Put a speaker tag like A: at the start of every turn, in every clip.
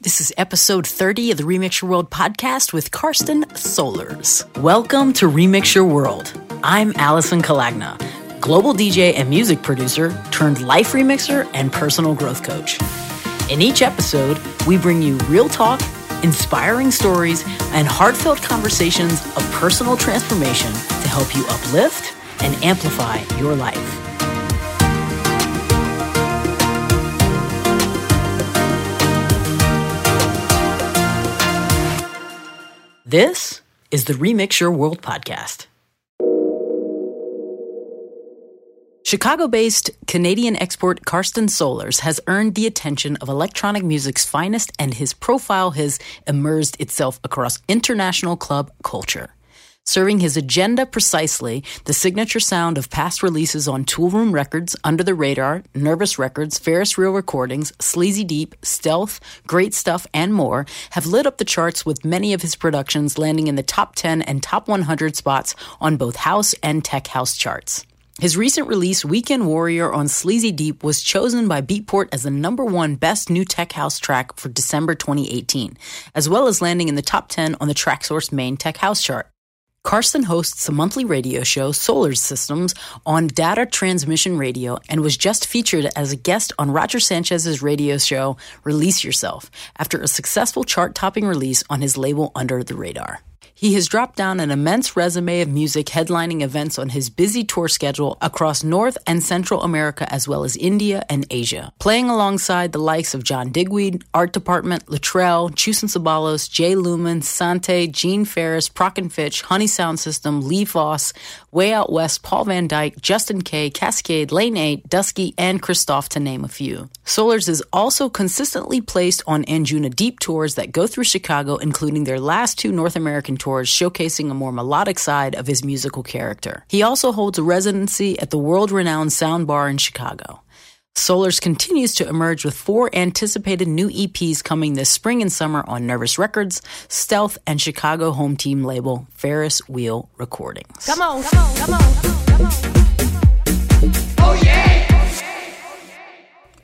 A: This is episode 30 of the Remix Your World podcast with Karsten Solers. Welcome to Remix Your World. I'm Allison Kalagna, global DJ and music producer turned life remixer and personal growth coach. In each episode, we bring you real talk, inspiring stories, and heartfelt conversations of personal transformation to help you uplift and amplify your life. This is the Remix Your World podcast. Chicago based Canadian export Karsten Solers has earned the attention of electronic music's finest, and his profile has immersed itself across international club culture. Serving his agenda precisely, the signature sound of past releases on Toolroom Records, Under the Radar, Nervous Records, Ferris Wheel Recordings, Sleazy Deep, Stealth, Great Stuff, and more have lit up the charts with many of his productions landing in the top 10 and top 100 spots on both house and tech house charts. His recent release, Weekend Warrior on Sleazy Deep, was chosen by Beatport as the number one best new tech house track for December 2018, as well as landing in the top 10 on the Traxsource main tech house chart. Karsten hosts a monthly radio show, Solar Systems, on Data Transmission Radio and was just featured as a guest on Roger Sanchez's radio show, Release Yourself, after a successful chart topping release on his label Under the Radar. He has dropped down an immense resume of music headlining events on his busy tour schedule across North and Central America as well as India and Asia, playing alongside the likes of John Digweed, Art Department, Latrell, Chus and Ceballos, Jay Lumen, Sante, Gene Farris, Prok and Fitch, Honey Sound System, Lee Foss, Way Out West, Paul van Dyk, Justin K, Cascade, Lane 8, Dusky, and Christoph, to name a few. Solers is also consistently placed on Anjuna Deep tours that go through Chicago, including their last two North American tours tours showcasing a more melodic side of his musical character. He also holds a residency at the world renowned Sound Bar in Chicago. Solers continues to emerge with four anticipated new EPs coming this spring and summer on Nervous Records, Stealth, and Chicago home team label Ferris Wheel Recordings.
B: Come on, Come on, come on, come on, come on. Oh
A: yeah!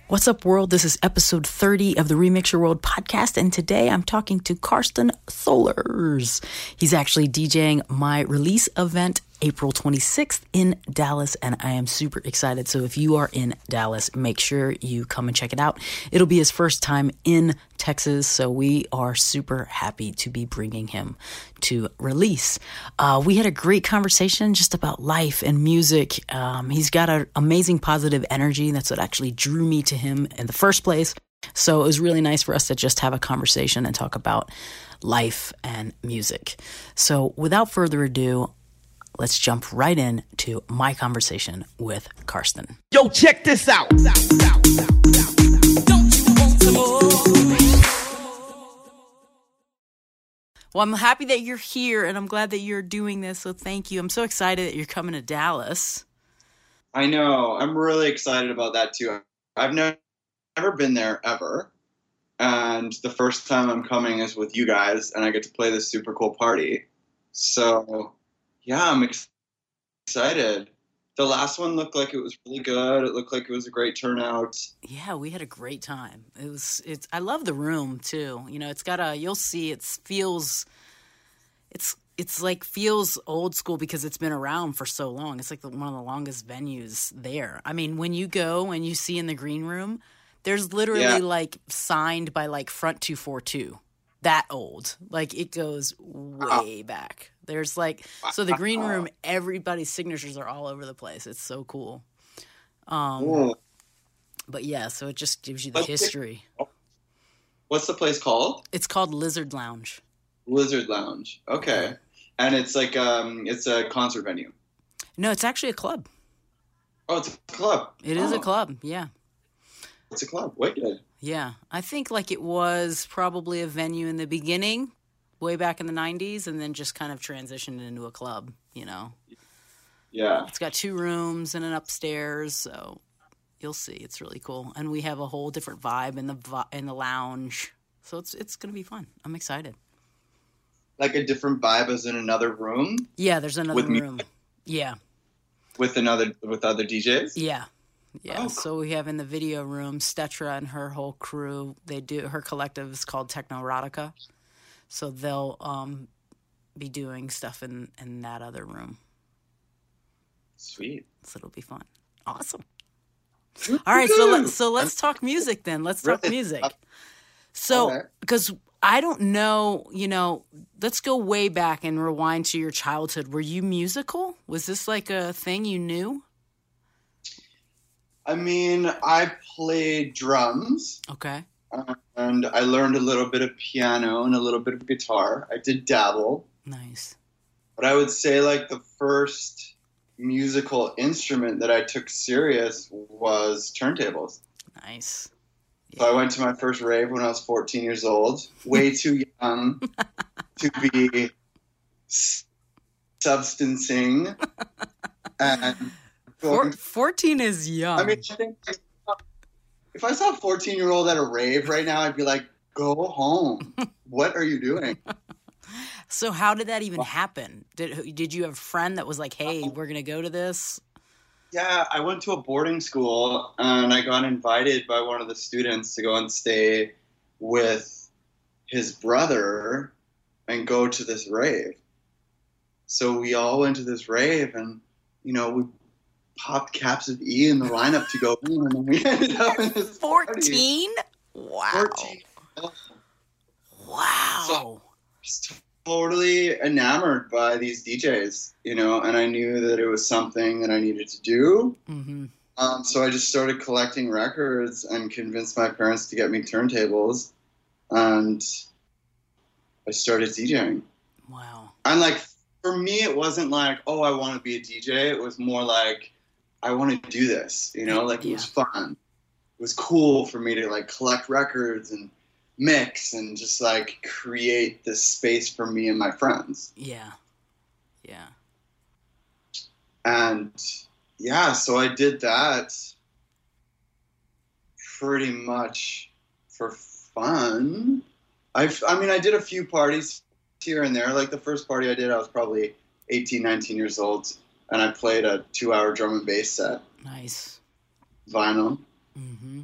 A: What's up, world? This is episode 30 of the Remix Your World podcast, and today I'm talking to Karsten Solers. He's actually DJing my release event April 26th in Dallas, and I am super excited. So if you are in Dallas, make sure you come and check it out. It'll be his first time in Texas, so we are super happy to be bringing him to release. Uh, we had a great conversation just about life and music. Um, he's got an amazing positive energy. That's what actually drew me to him in the first place. So it was really nice for us to just have a conversation and talk about life and music. So without further ado, let's jump right in to my conversation with Karsten.
C: Yo, check this out.
A: Well, I'm happy that you're here and I'm glad that you're doing this. So thank you. I'm so excited that you're coming to Dallas.
D: I know. I'm really excited about that too. I've never never been there ever. And the first time I'm coming is with you guys and I get to play this super cool party. So yeah, I'm ex- excited. The last one looked like it was really good. It looked like it was a great turnout.
A: Yeah, we had a great time. It was it's I love the room too. You know, it's got a you'll see it feels it's it's like feels old school because it's been around for so long. It's like the, one of the longest venues there. I mean, when you go and you see in the green room, there's literally yeah. like signed by like front 242 that old. Like it goes way back. There's like so the green room. Everybody's signatures are all over the place. It's so cool. Um, but yeah, so it just gives you the What's history.
D: What's the place called?
A: It's called Lizard Lounge.
D: Lizard Lounge. Okay, and it's like um, it's a concert venue.
A: No, it's actually a club.
D: Oh, it's a club.
A: It
D: oh.
A: is a club. Yeah.
D: It's a club. Wicked.
A: Yeah, I think like it was probably a venue in the beginning, way back in the '90s, and then just kind of transitioned into a club. You know.
D: Yeah.
A: It's got two rooms and an upstairs, so you'll see. It's really cool, and we have a whole different vibe in the in the lounge. So it's it's gonna be fun. I'm excited.
D: Like a different vibe as in another room.
A: Yeah, there's another room. Yeah.
D: With another with other DJs.
A: Yeah, Yeah.
D: Oh,
A: So we have in the video room Stetra and her whole crew. They do her collective is called Technoerotica. So they'll um, be doing stuff in in that other room.
D: Sweet.
A: So it'll be fun. Awesome. All right, so let's so let's talk music then. Let's talk music. So
D: Okay.
A: because I don't know, you know, let's go way back and rewind to your childhood. Were you musical? Was this like a thing you knew?
D: I mean, I played drums
A: Okay.
D: and I learned a little bit of piano and a little bit of guitar. I did dabble,
A: Nice.
D: but I would say like the first musical instrument that I took serious was turntables.
A: Nice.
D: So I went to my first rave when I was 14 years old, way too young to be substancing and
A: Four, 14 is young.
D: I mean, I think if I saw a 14 year old at a rave right now, I'd be like, go home. what are you doing?
A: so how did that even happen? Did did you have a friend that was like, "Hey, we're going to go to this?"
D: Yeah, I went to a boarding school and I got invited by one of the students to go and stay with his brother and go to this rave. So we all went to this rave and, you know, we popped caps of E in the lineup to go in and we ended up in this party.
A: 14? Wow.
D: 14.
A: Wow.
D: just totally enamored by these DJs, you know, and I knew that it was something that I needed to do.
A: hmm
D: Um, so I just started collecting records and convinced my parents to get me turntables, and I started DJing.
A: Wow.
D: And like for me, it wasn't like, oh, I want to be a DJ. It was more like, I want to do this. You know, like it was fun. It was cool for me to like collect records and mix and just like create this space for me and my friends.
A: Yeah. Yeah.
D: And yeah, so I did that pretty much for fun. I, I mean, I did a few parties here and there. Like the first party I did, I was probably 18, 19 years old, and I played a two hour drum and bass set,
A: Nice.
D: vinyl.
A: hmm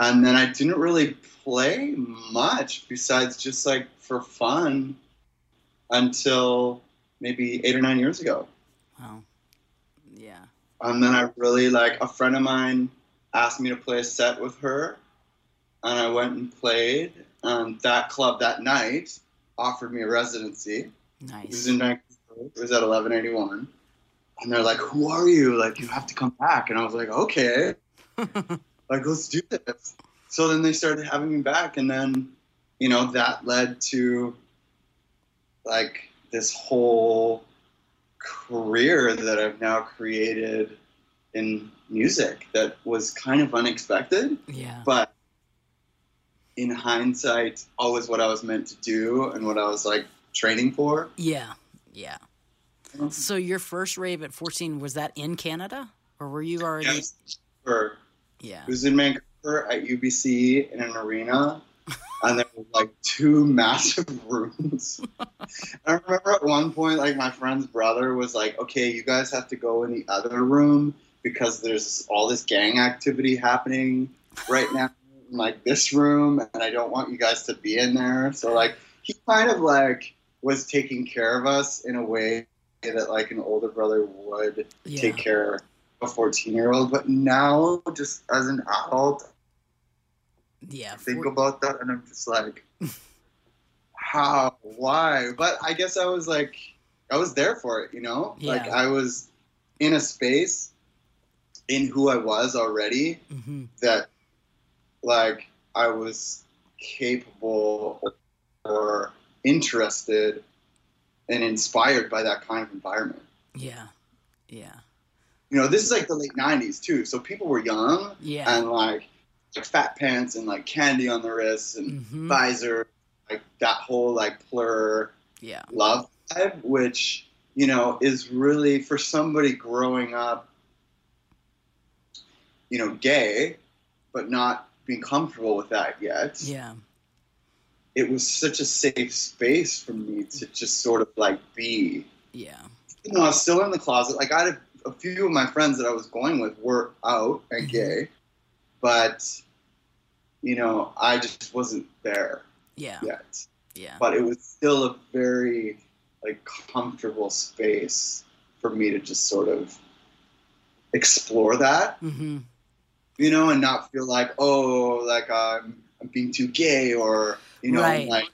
D: And then I didn't really play much besides just like for fun until maybe eight or nine years ago.
A: Wow. Yeah.
D: And then I really like a friend of mine asked me to play a set with her, and I went and played. And that club that night offered me a residency. It was
A: Nice.
D: in. It was at 1181. And they're like, "Who are you? Like, you have to come back." And I was like, "Okay, like let's do this." So then they started having me back, and then, you know, that led to like this whole career that I've now created in music that was kind of unexpected,
A: yeah.
D: but in hindsight, always what I was meant to do and what I was like training for.
A: Yeah. Yeah. Mm-hmm. So your first rave at 14 was that in Canada or were you already
D: Yes, for
A: Yeah.
D: It was in Vancouver at UBC in an arena, and there were like two massive rooms. I remember at one point, like my friend's brother was like, "Okay, you guys have to go in the other room because there's all this gang activity happening right now in like this room, and I don't want you guys to be in there." So like he kind of like was taking care of us in a way that like an older brother would
A: Yeah.
D: take care of a 14 year old but now just as an adult
A: Yeah.
D: I think about that and i'm just like how why but i guess i was like i was there for it you know like i was in a space in who i was already
A: Mhm.
D: that like i was capable or interested and inspired by that kind of environment
A: Yeah. Yeah.
D: you know this is like the late 90s too so people were young
A: Yeah.
D: and like like fat pants and like candy on the wrists and
A: Mhm.
D: visor, like that whole like plur
A: Yeah.
D: love vibe, which you know is really for somebody growing up, you know, gay, but not being comfortable with that yet.
A: Yeah.
D: It was such a safe space for me to just sort of like be.
A: Yeah.
D: You know, I was still in the closet. Like I had a, a few of my friends that I was going with were out and
A: Mhm.
D: gay, but you know, I just wasn't there
A: Yeah.
D: yet.
A: Yeah.
D: But it was still a very like comfortable space for me to just sort of explore that,
A: Mm-hmm.
D: you know, and not feel like, oh, like I'm I'm being too gay or you know,
A: Right.
D: like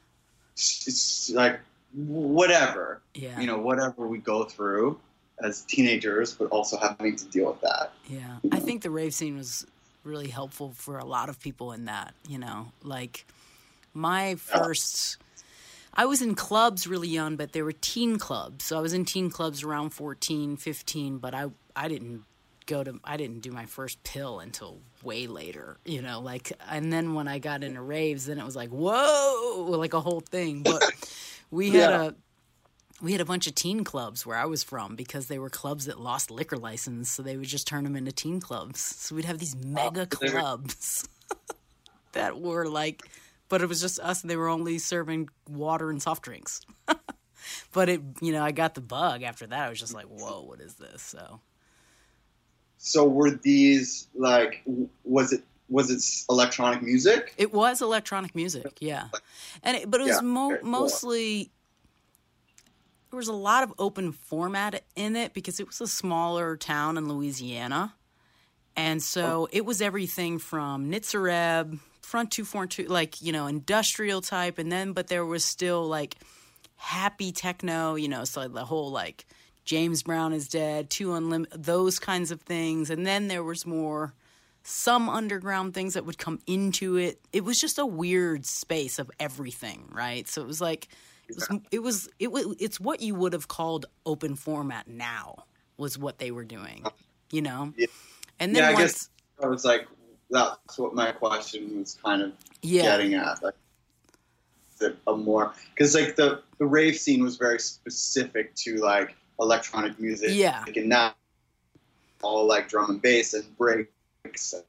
D: it's, like whatever
A: Yeah.
D: you know, whatever we go through as teenagers, but also having to deal with that.
A: Yeah, I think the rave scene was really helpful for a lot of people in that, you know, like my first I was in clubs really young, but they were teen clubs. So I was in teen clubs around 14, 15, but I I didn't go to I didn't do my first pill until way later, you know, like and then when I got into raves, then it was like, "Whoa!" like a whole thing. But we had
D: Yeah.
A: a we had a bunch of teen clubs where I was from because they were clubs that lost liquor license, so they would just turn them into teen clubs. So we'd have these mega clubs that were like, but it was just us, and they were only serving water and soft drinks. but it, you know, I got the bug after that. I was just like, whoa, what is this? So
D: So were these like was it was it electronic music?
A: it was electronic music, yeah, and it, but it was
D: Yeah,
A: mo- mostly. There was a lot of open format in it because it was a smaller town in Louisiana. And so oh. it was everything from Nitzer Ebb, front two four two, like you know, industrial type, and then but there was still like happy techno, you know, so the whole like James Brown is dead, two unlimited, those kinds of things, and then there was more some underground things that would come into it. It was just a weird space of everything, right? So it was like it was it was it was it's what you would have called open format now was what they were doing, you know.
D: Yeah.
A: And then
D: Yeah, I
A: once
D: guess I was like that's what my question was kind of
A: yeah,
D: getting at. Like a more because like the the rave scene was very specific to like electronic music.
A: Yeah.
D: and now all like drum and bass and breaks. And,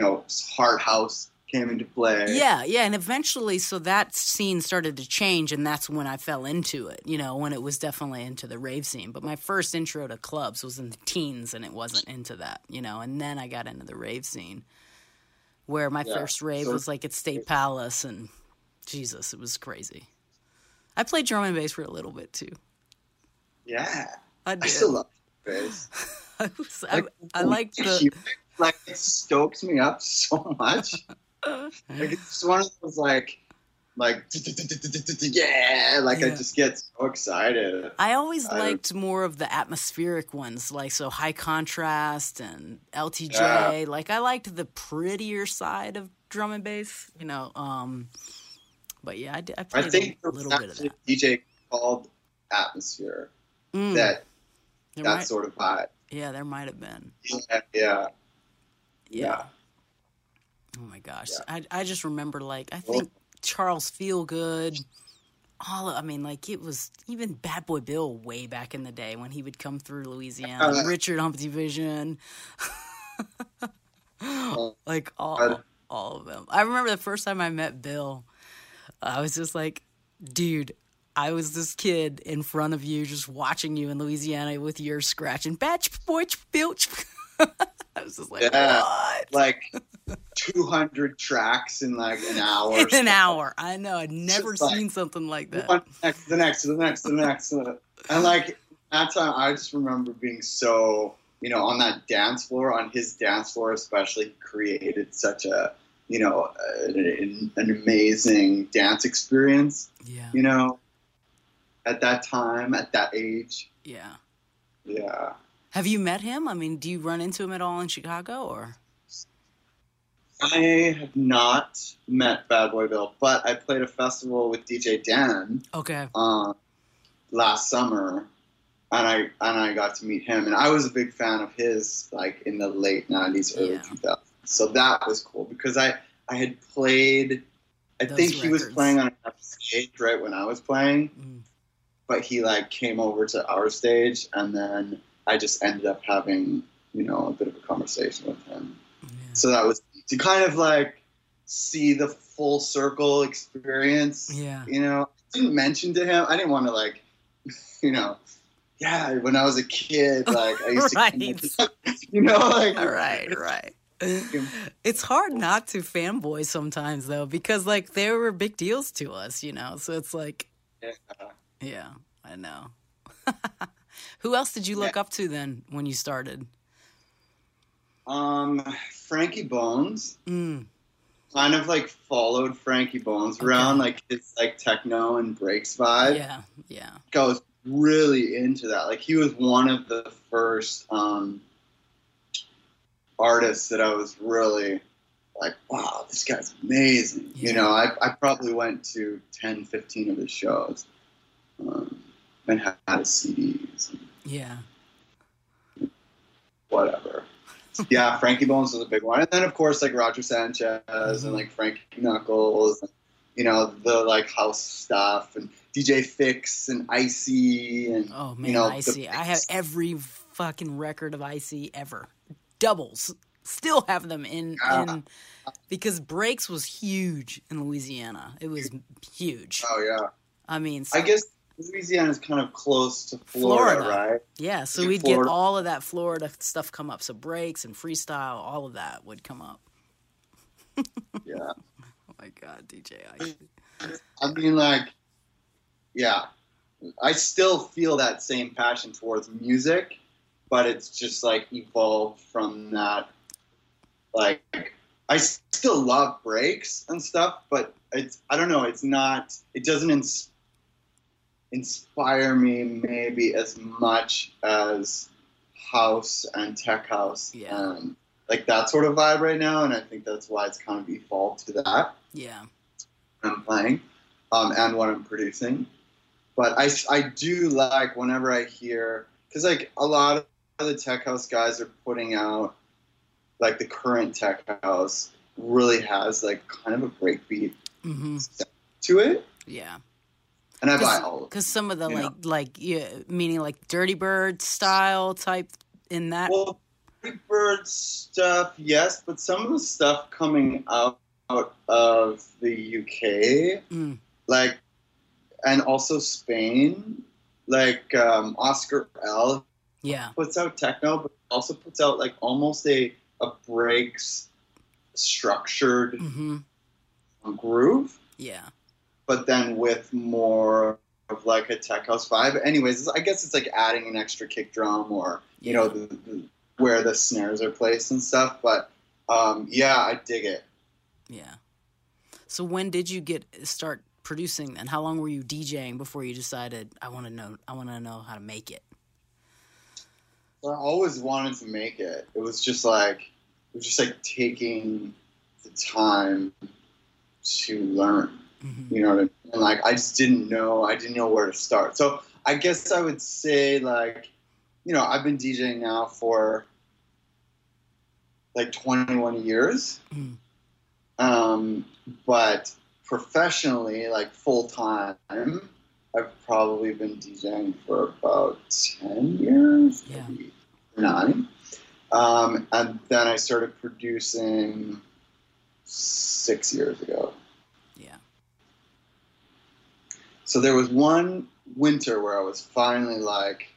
D: you know, hard house came into play.
A: Yeah, yeah, and eventually, so that scene started to change, and that's when I fell into it. You know, when it was definitely into the rave scene. But my first intro to clubs was in the teens, and it wasn't into that. You know, and then I got into the rave scene, where my
D: Yeah,
A: first rave
D: so-
A: was like at State Palace, and Jesus, it was crazy. I played drum and bass for a little bit too.
D: Yeah.
A: I
D: I still love bass.
A: I, was, I, I like the.
D: like it stokes me up so much. Like it's one of those like like yeah, like I just get so excited.
A: I always
D: I-
A: liked more of the atmospheric ones, like so high contrast and LTJ. Like I liked the prettier side of drum and bass, you know. Um, but yeah, I, I
D: I think
A: a little bit of that.
D: DJ called Atmosphere
A: Mm,
D: that
A: there
D: that
A: might,
D: sort of vibe.
A: yeah, there might have been.
D: Yeah, yeah.
A: Yeah. Oh my gosh,
D: Yeah.
A: I I just remember like I
D: Well-
A: think Charles Feelgood. All I mean, like it was even Bad Boy Bill way back in the day when he would come through Louisiana.
D: Uh,
A: Richard Humpty Vission, like all
D: Uh,
A: all of them. I remember the first time I met Bill, I was just like, dude. I was this kid in front of you, just watching you in Louisiana with your scratching batch, boich, bilch. I was just like,
D: Yeah.
A: what?
D: Like 200 tracks in like an hour.
A: in an hour. I know. I'd never
D: just like,
A: seen something like that.
D: One next the next the next the next. And like that time, I just remember being so you know on that dance floor, on his dance floor especially, he created such a you know an, an amazing dance experience.
A: Yeah.
D: You know, at that time, at that age,
A: Yeah.
D: yeah.
A: Have you met him? I mean, do you run into him at all in Chicago or?
D: I have not met Bad Boy Bill, but I played a festival with DJ Dan
A: Okay.
D: uh, last summer, and I and I got to meet him, and I was a big fan of his, like in the late '90s, early
A: Yeah.
D: 2000s. So that was cool because I I had played. I
A: Those
D: think he was playing on another stage right when I was playing,
A: Mm.
D: But he like came over to our stage, and then I just ended up having you know a bit of a conversation with him.
A: Yeah.
D: So that was to kind of like see the full circle experience.
A: Yeah.
D: You know, I didn't mention to him. I didn't want to like, you know, yeah, when I was a kid, like I used to, you know, like
A: All right, right. It's hard not to fanboy sometimes though, because like they were big deals to us, you know. So it's like,
D: Yeah.
A: Yeah, I know. Who else did you look up to then when you started?
D: Um, Frankie Bones
A: Mm,
D: kind of like followed Frankie Bones around, like his like techno and breaks vibe.
A: yeah, yeah.
D: I was really into that. Like he was one of the first um, artists that I was really like, wow, this guy's amazing.
A: Yeah.
D: You know, I, I probably went to 10, 15 of his shows um, and had CDs and
A: Yeah.
D: whatever. yeah, Frankie Bones was a big one. And then, of course, like Roger Sanchez
A: Mhm.
D: and like Frankie Knuckles, and, you know, the like house stuff and DJ Fix and Icey and
A: Oh man,
D: you know,
A: Icey. I have every fucking record of Icey ever. Doubles. Still have them in
D: Yeah.
A: in because Breaks was huge in Louisiana. It was huge.
D: Oh yeah.
A: I mean, so-
D: I guess Louisiana is kind of close to Florida,
A: Florida.
D: right?
A: yeah, so we'd get all of that Florida stuff come up. So breaks and freestyle, all of that would come up.
D: Yeah.
A: Oh my god, DJ Icey.
D: I mean, like, yeah. I still feel that same passion towards music, but it's just like evolved from that. Like, I still love breaks and stuff, but it's I don't know. It's not. It doesn't ins- inspire me maybe as much as house and tech house
A: Yeah.
D: and like that sort of vibe right now. And I think that's why it's kind of evolved to that.
A: Yeah.
D: I'm playing um, and what I'm producing. But I, I do like whenever I hear, because like a lot of the tech house guys are putting out, like the current tech house really has like kind of a breakbeat
A: hmm
D: to it.
A: Yeah.
D: And I buy all of.
A: Because some of the
D: You know.
A: like like yeah, meaning like Dirtybird style type in that.
D: Well, Free Bird stuff, yes, but some of the stuff coming out, out of the UK,
A: Mm.
D: like, and also Spain, like um, Oscar L
A: yeah.
D: puts out techno, but also puts out like almost a a breaks structured
A: hmm
D: groove,
A: Yeah.
D: But then with more of like a tech house vibe. Anyways, I guess it's like adding an extra kick drum or you know the, the, where the snares are placed and stuff. But um, yeah, I dig it.
A: Yeah. So when did you get start producing then? How long were you DJing before you decided I want to know I want to know how to make it?
D: I always wanted to make it. It was just like it was just like taking the time to learn.
A: Hmm
D: You know what I mean? And like I just didn't know I didn't know where to start. So I guess I would say like, you know, I've been DJing now for like 21 years.
A: Mm.
D: Um, but professionally, like full time, I've probably been DJing for about 10 years,
A: Yeah.
D: maybe nine. Um, and then I started producing six years ago.
A: Yeah.
D: So there was one winter where I was finally like,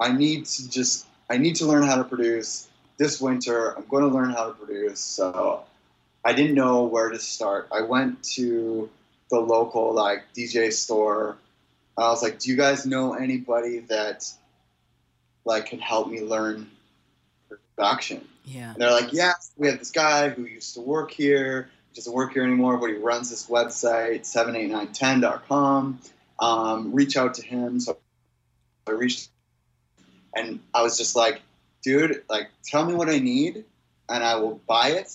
D: I need to just, I need to learn how to produce. This winter, I'm going to learn how to produce. So I didn't know where to start. I went to the local like DJ store. I was like, "Do you guys know anybody that like can help me learn production?"
A: Yeah.
D: And they're like, yeah, we have this guy who used to work here. Doesn't work here anymore, but he runs this website, 78910.com. Um, reach out to him. So I reached, and I was just like, dude, like, tell me what I need, and I will buy it.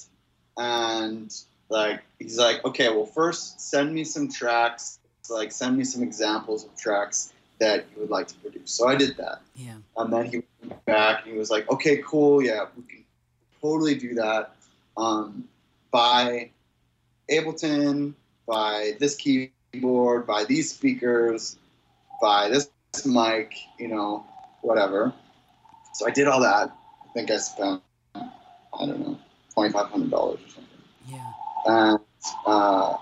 D: And like, he's like, okay, well, first send me some tracks, like, send me some examples of tracks that you would like to produce. So I did that.
A: Yeah.
D: And then he went back and he was like, okay, cool, yeah, we can totally do that. Um, buy Ableton, buy this keyboard, buy these speakers, buy this mic, you know, whatever. So I did all that. I think I spent, I don't know, $2,500 or something.
A: Yeah.
D: And uh,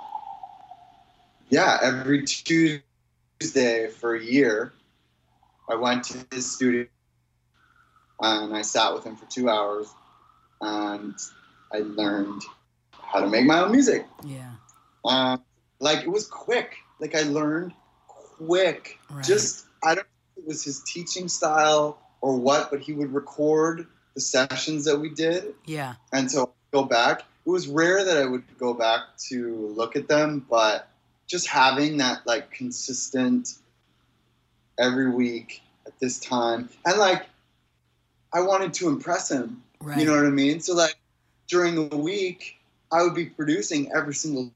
D: yeah, every Tuesday for a year, I went to his studio and I sat with him for two hours and I learned how to make my own music.
A: Yeah.
D: Um, like it was quick. Like I learned quick.
A: Right.
D: Just I don't know if it was his teaching style or what, but he would record the sessions that we did,
A: Yeah.
D: and so I'd go back. It was rare that I would go back to look at them, but just having that like consistent every week at this time, and like I wanted to impress him.
A: Right.
D: You know what I mean? So like during the week, I would be producing every single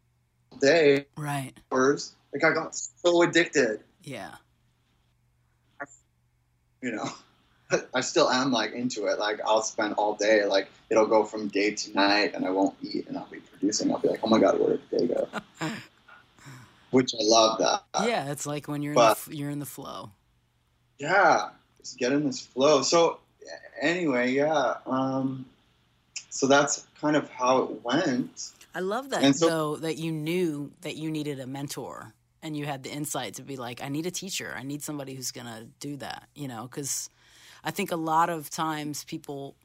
D: day
A: right.
D: hours. Like I got so addicted,
A: Yeah.
D: you know. I still am like into it. Like I'll spend all day. Like it'll go from day to night, and I won't eat, and I'll be producing. I'll be like, oh my god, where did the day go? Which I love that.
A: yeah. It's like when you're in the, you're in the flow.
D: Yeah, just get in this flow. So anyway, yeah. Um, so that's kind of how it went.
A: I love that
D: And so-
A: though that you knew that you needed a mentor and you had the insight to be like, I need a teacher. I need somebody who's gonna do that. You know, because I think a lot of times people.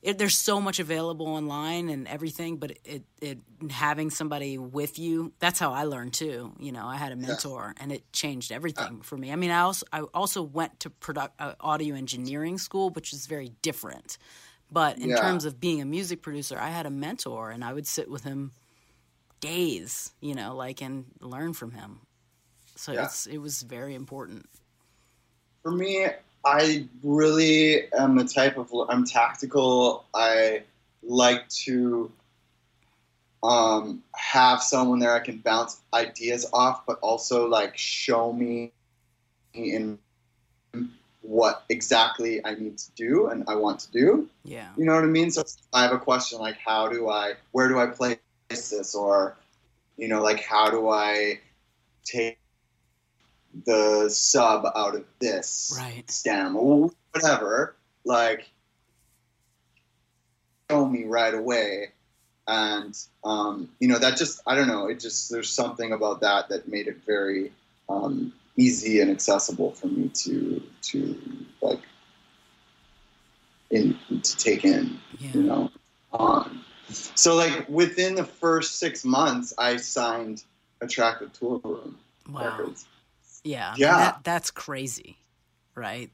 A: It, there's so much available online and everything, but it, it having somebody with you that's how I learned too. You know, I had a mentor and it changed everything for me. I mean, I also I also went to product uh, audio engineering school, which is very different. But in
D: Yeah.
A: terms of being a music producer, I had a mentor and I would sit with him days, you know, like and learn from him. So
D: Yeah.
A: it's it was very important.
D: For me, I really am the type of I'm tactical. I like to um, have someone there I can bounce ideas off, but also like show me in what exactly I need to do and I want to do.
A: Yeah.
D: You know what I mean? So I have a question like, how do I, where do I place this? Or, you know, like, how do I take the sub out of this
A: Right.
D: stem or whatever? Like, show me right away. And, um, you know, that just, I don't know, it just, there's something about that that made it very um, easy and accessible for me to, to like, in, to take in you know. Um, so like within the first six months, I signed a track with Toolroom
A: Wow.
D: Records.
A: Yeah.
D: Yeah.
A: that, that's crazy. Right.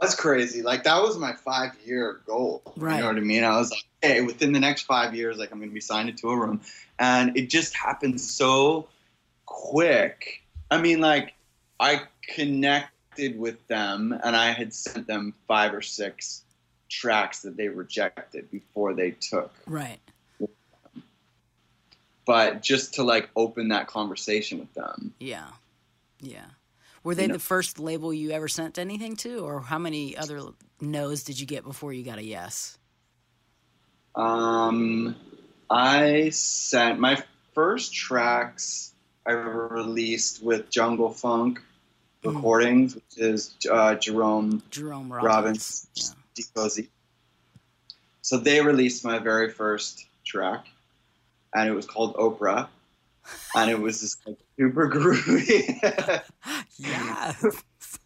D: That's crazy. Like that was my five year goal.
A: Right.
D: You know what I mean? I was like, hey, within the next five years, like I'm gonna be signed to Toolroom, and it just happened so quick. I mean, like I connected with them, and I had sent them five or six tracks that they rejected before they took.
A: Right.
D: but just to like open that conversation with them.
A: Yeah. Yeah. Were they
D: know-
A: the first label you ever sent anything to, or how many other no's did you get before you got a yes?
D: Um, I sent my first tracks I released with Jungle Funk
A: Mm.
D: Recordings, which is uh, Jerome
A: Jerome
D: Robbins,
A: Robbins. Yeah.
D: So they released my very first track, and it was called Oprah, and it was just like super groovy.
A: Yes.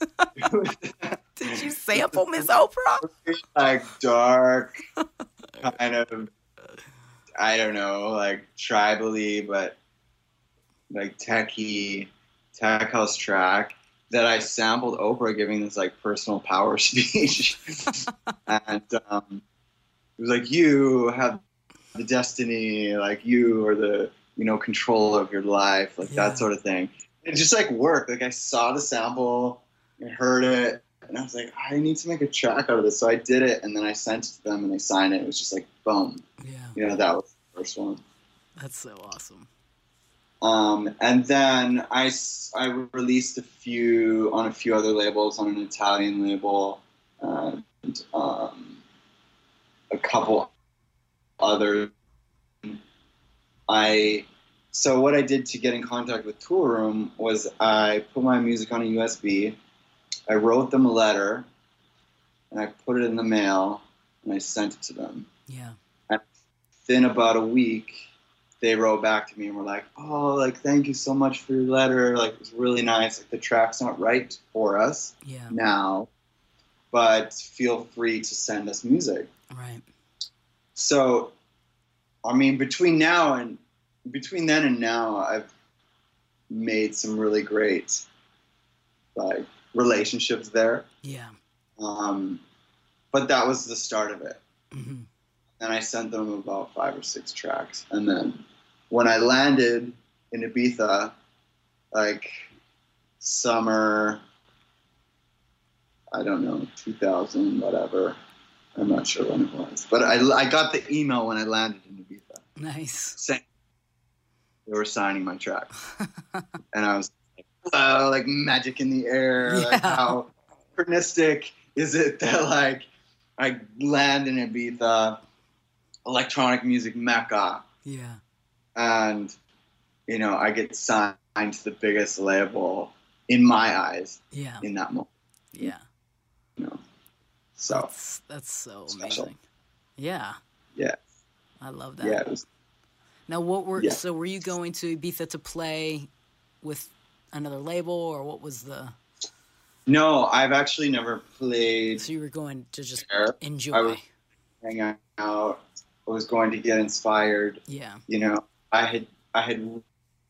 A: Did you sample Miss Oprah?
D: like dark, kind of, I don't know, like tribally, but like techie, tech house track that I sampled Oprah giving this like personal power speech, and um, it was like you have the destiny, like you are the you know control of your life, like
A: Yeah.
D: that sort of thing. It just like worked. Like I saw the sample, I heard it, and I was like, I need to make a track out of this. So I did it, and then I sent it to them, and they signed it. It was just like boom,
A: Yeah.
D: you know, that was the first one.
A: That's so awesome.
D: Um, and then I, I released a few on a few other labels on an Italian label and um, a couple other. I so what I did to get in contact with Toolroom was I put my music on a USB. I wrote them a letter, and I put it in the mail, and I sent it to them.
A: Yeah.
D: And Within about a week, they wrote back to me and were like, "Oh, like thank you so much for your letter. Like it was really nice. Like the track's not right for us
A: Yeah.
D: now, but feel free to send us music."
A: Right.
D: So, I mean, between now and between then and now, I've made some really great like relationships there.
A: Yeah.
D: Um, but that was the start of it.
A: hmm
D: And I sent them about five or six tracks. And then when I landed in Ibiza, like summer, I don't know, 2000, whatever. I'm not sure when it was. But I, I got the email when I landed in Ibiza
A: Nice.
D: saying they were signing my track. and I was like, wow, like magic in the air. Like how synchronistic is it that like I land in Ibiza, electronic music mecca,
A: Yeah.
D: And you know I get signed to the biggest label in my eyes
A: Yeah.
D: in that moment.
A: Yeah.
D: You know, so
A: That's that's so
D: Special.
A: amazing. Yeah.
D: Yeah.
A: I love that.
D: yeah, was
A: Now, what were
D: Yeah.
A: so? Were you going to Ibiza to play with another label, or what was the?
D: no. I've actually never played
A: So you were going to just
D: there,
A: enjoy.
D: I was- hang out. I was going to get inspired.
A: yeah.
D: you know i had i had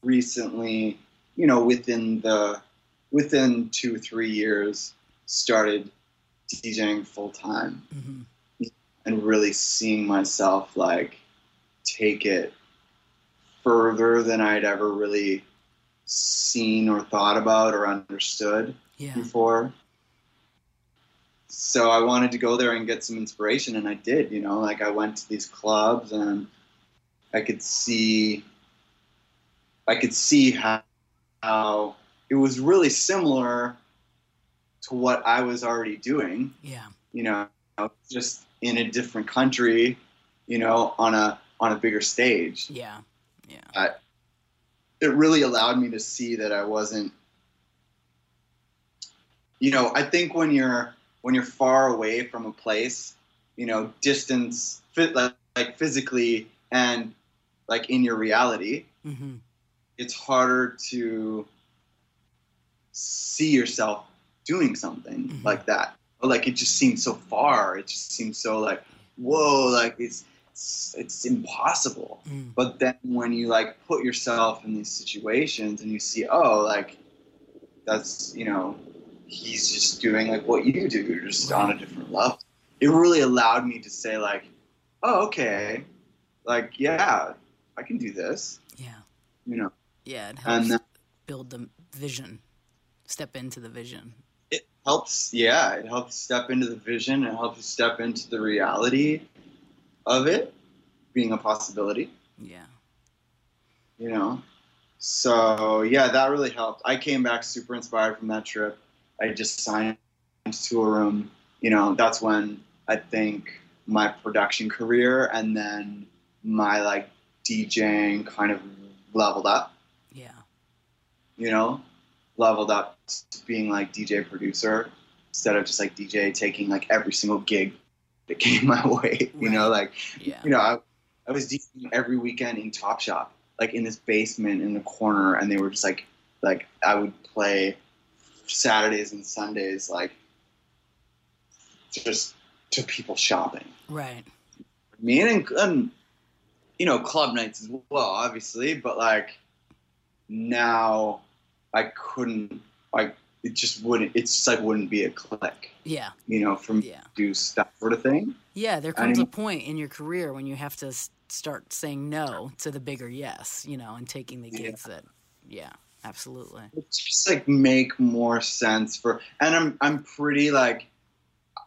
D: recently you know within the within two three years started djing full time
A: hmm
D: and really seeing myself like take it further than i'd ever really seen or thought about or understood
A: Yeah.
D: before. So I wanted to go there and get some inspiration, and I did. You know, like I went to these clubs, and I could see, I could see how, how it was really similar to what I was already doing.
A: Yeah.
D: You know, just in a different country. You know, on a on a bigger stage
A: Yeah. Yeah.
D: it really allowed me to see that I wasn't you know, I think when you're when you're far away from a place, you know, distance fit like, like physically and like in your reality,
A: hmm
D: it's harder to see yourself doing something
A: Mhm.
D: like that. Or like it just seems so far. It just seems so like whoa, like it's it's, it's impossible.
A: mm
D: But then when you like put yourself in these situations and you see, oh, like that's you know, he's just doing like what you do, you're just on a different level. It really allowed me to say like, oh, okay, like yeah, I can do this,
A: Yeah.
D: you know.
A: Yeah. It helps
D: And
A: build the vision. Step into the vision.
D: it helps, yeah, it helps step into the vision, it helps step into the reality of it being a possibility.
A: Yeah.
D: you know so yeah that really helped i came back super inspired from that trip i just signed to a room you know that's when i think my production career and then my like djing kind of leveled up
A: Yeah.
D: you know leveled up to being like dj producer instead of just like dj taking like every single gig that came my way you know like
A: Yeah.
D: you know, I, I was DJing every weekend in Topshop, like in this basement in the corner, and they were just like, like I would play Saturdays and Sundays, like just to people shopping.
A: Right.
D: Me and, and you know, club nights as well, obviously, but like now I couldn't, like it just wouldn't, it just like wouldn't be a click,
A: Yeah.
D: you know, for me
A: Yeah.
D: do that sort of thing.
A: Yeah. There
D: I
A: comes a point in your career when you have to start saying no to the bigger yes, you know, and taking the
D: Yeah.
A: gigs that, yeah, absolutely.
D: it just like make more sense for and i'm i'm pretty like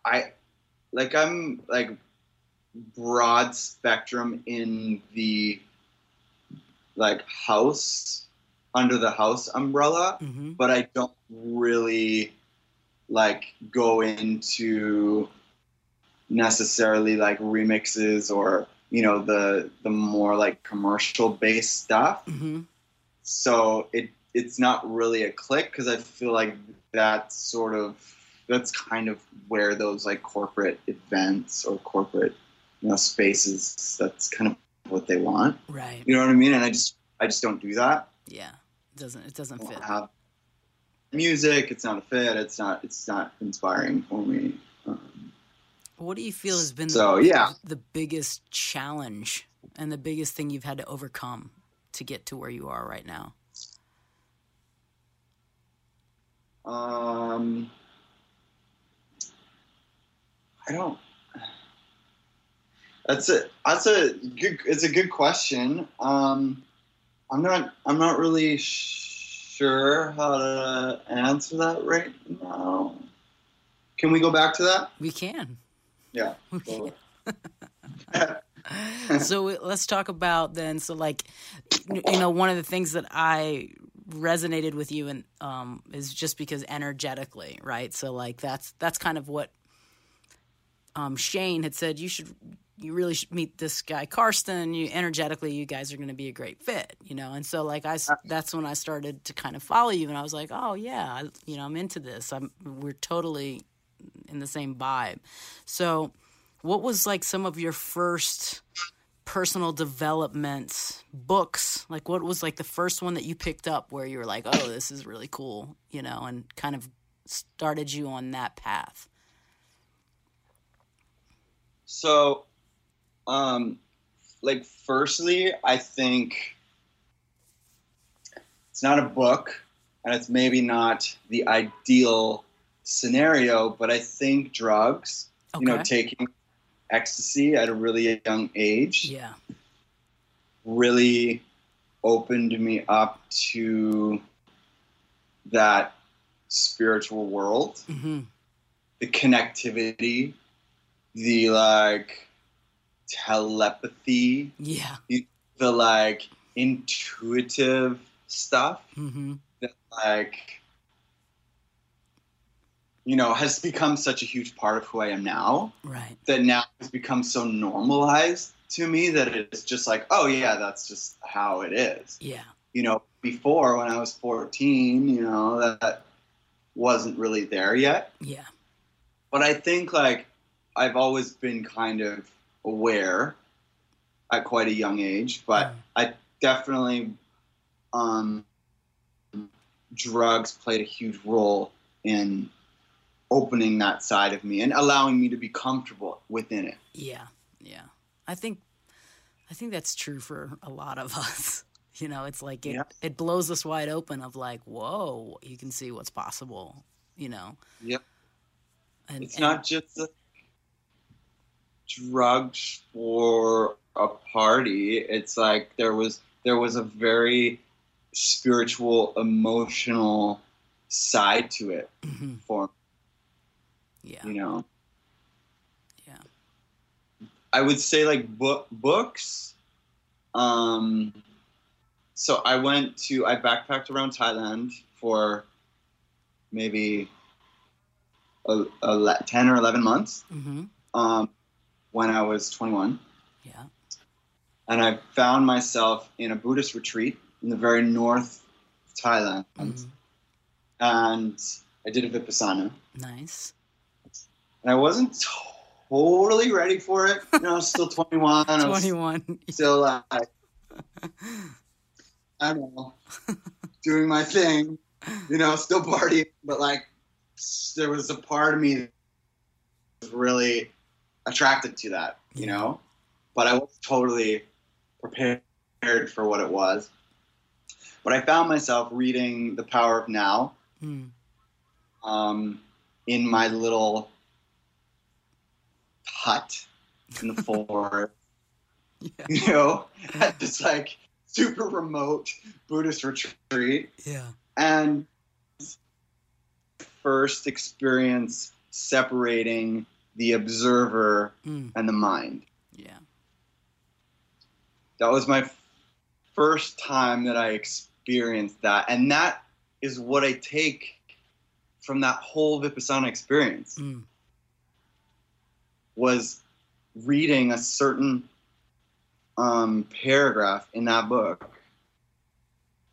D: i like i'm like broad spectrum in the like house under the house umbrella
A: hmm
D: but i don't really like go into necessarily like remixes or you know the the more like commercial based stuff.
A: Hmm
D: so it it's not really a click because I feel like that's sort of that's kind of where those like corporate events or corporate you know spaces that's kind of what they want.
A: Right.
D: You know what I mean? And I just I just don't do that.
A: Yeah. It doesn't it doesn't fit.
D: have music. It's not a fit. It's not it's not inspiring for me. Um,
A: What do you feel has been
D: So,
A: the,
D: yeah.
A: the biggest challenge and the biggest thing you've had to overcome to get to where you are right now?
D: Um, I don't. That's a that's a good. It's a good question. Um, I'm not. I'm not really sure how to answer that right now. Can we go back to that?
A: We can.
D: Yeah.
A: We can. So let's talk about then so like you know one of the things that i resonated with you and um is just because energetically right so like that's that's kind of what um shane had said you should you really should meet this guy karsten. You energetically you guys are going to be a great fit you know? And so like I, uh, that's when i started to kind of follow you and i was like oh yeah I, you know i'm into this. I'm we're totally in the same vibe. So what was like some of your first personal development books? Like what was like the first one that you picked up where you were like oh this is really cool you know and kind of started you on that path?
D: So, um, like, firstly, I think it's not a book, and it's maybe not the ideal scenario, but I think drugs, you know, taking ecstasy at a really young age,
A: yeah.
D: really opened me up to that spiritual world.
A: Hmm
D: the connectivity, the like telepathy,
A: yeah.
D: the like intuitive stuff
A: hmm
D: that like you know has become such a huge part of who I am now
A: right.
D: that now has become so normalized to me that it's just like oh yeah that's just how it is.
A: Yeah.
D: You know before when I was 14 you know that wasn't really there yet.
A: Yeah.
D: But I think like I've always been kind of aware at quite a young age, but
A: Mm.
D: I definitely um, drugs played a huge role in opening that side of me and allowing me to be comfortable within it.
A: yeah yeah i think i think that's true for a lot of us you know it's like it,
D: Yeah.
A: it blows us wide open of like whoa you can see what's possible you know
D: Yep.
A: and
D: It's
A: and-
D: not just the drugs for a party. It's like there was there was a very spiritual, emotional side to it
A: Mhm.
D: for
A: yeah
D: you know.
A: Yeah.
D: I would say like book books. Um, so I went to I backpacked around Thailand for maybe a, a, ten or eleven months.
A: hmm
D: um, when I was 21.
A: yeah
D: And I found myself in a Buddhist retreat in the very north of Thailand.
A: Mhm.
D: And I did a Vipassana.
A: nice
D: And I wasn't totally ready for it. You know, I was still 21. I was
A: 21
D: still like, I don't know, doing my thing, you know, still partying. But like, there was a part of me that was really attracted to that, you know? But I wasn't totally prepared for what it was. But I found myself reading The Power of Now
A: Mm.
D: um, in my little hut in the forest,
A: yeah
D: you know, at this like super remote Buddhist retreat.
A: yeah
D: And first experience separating the observer
A: mm.
D: and the mind.
A: yeah
D: That was my first time that I experienced that. And that is what I take from that whole Vipassana experience.
A: mm.
D: was reading a certain um, paragraph in that book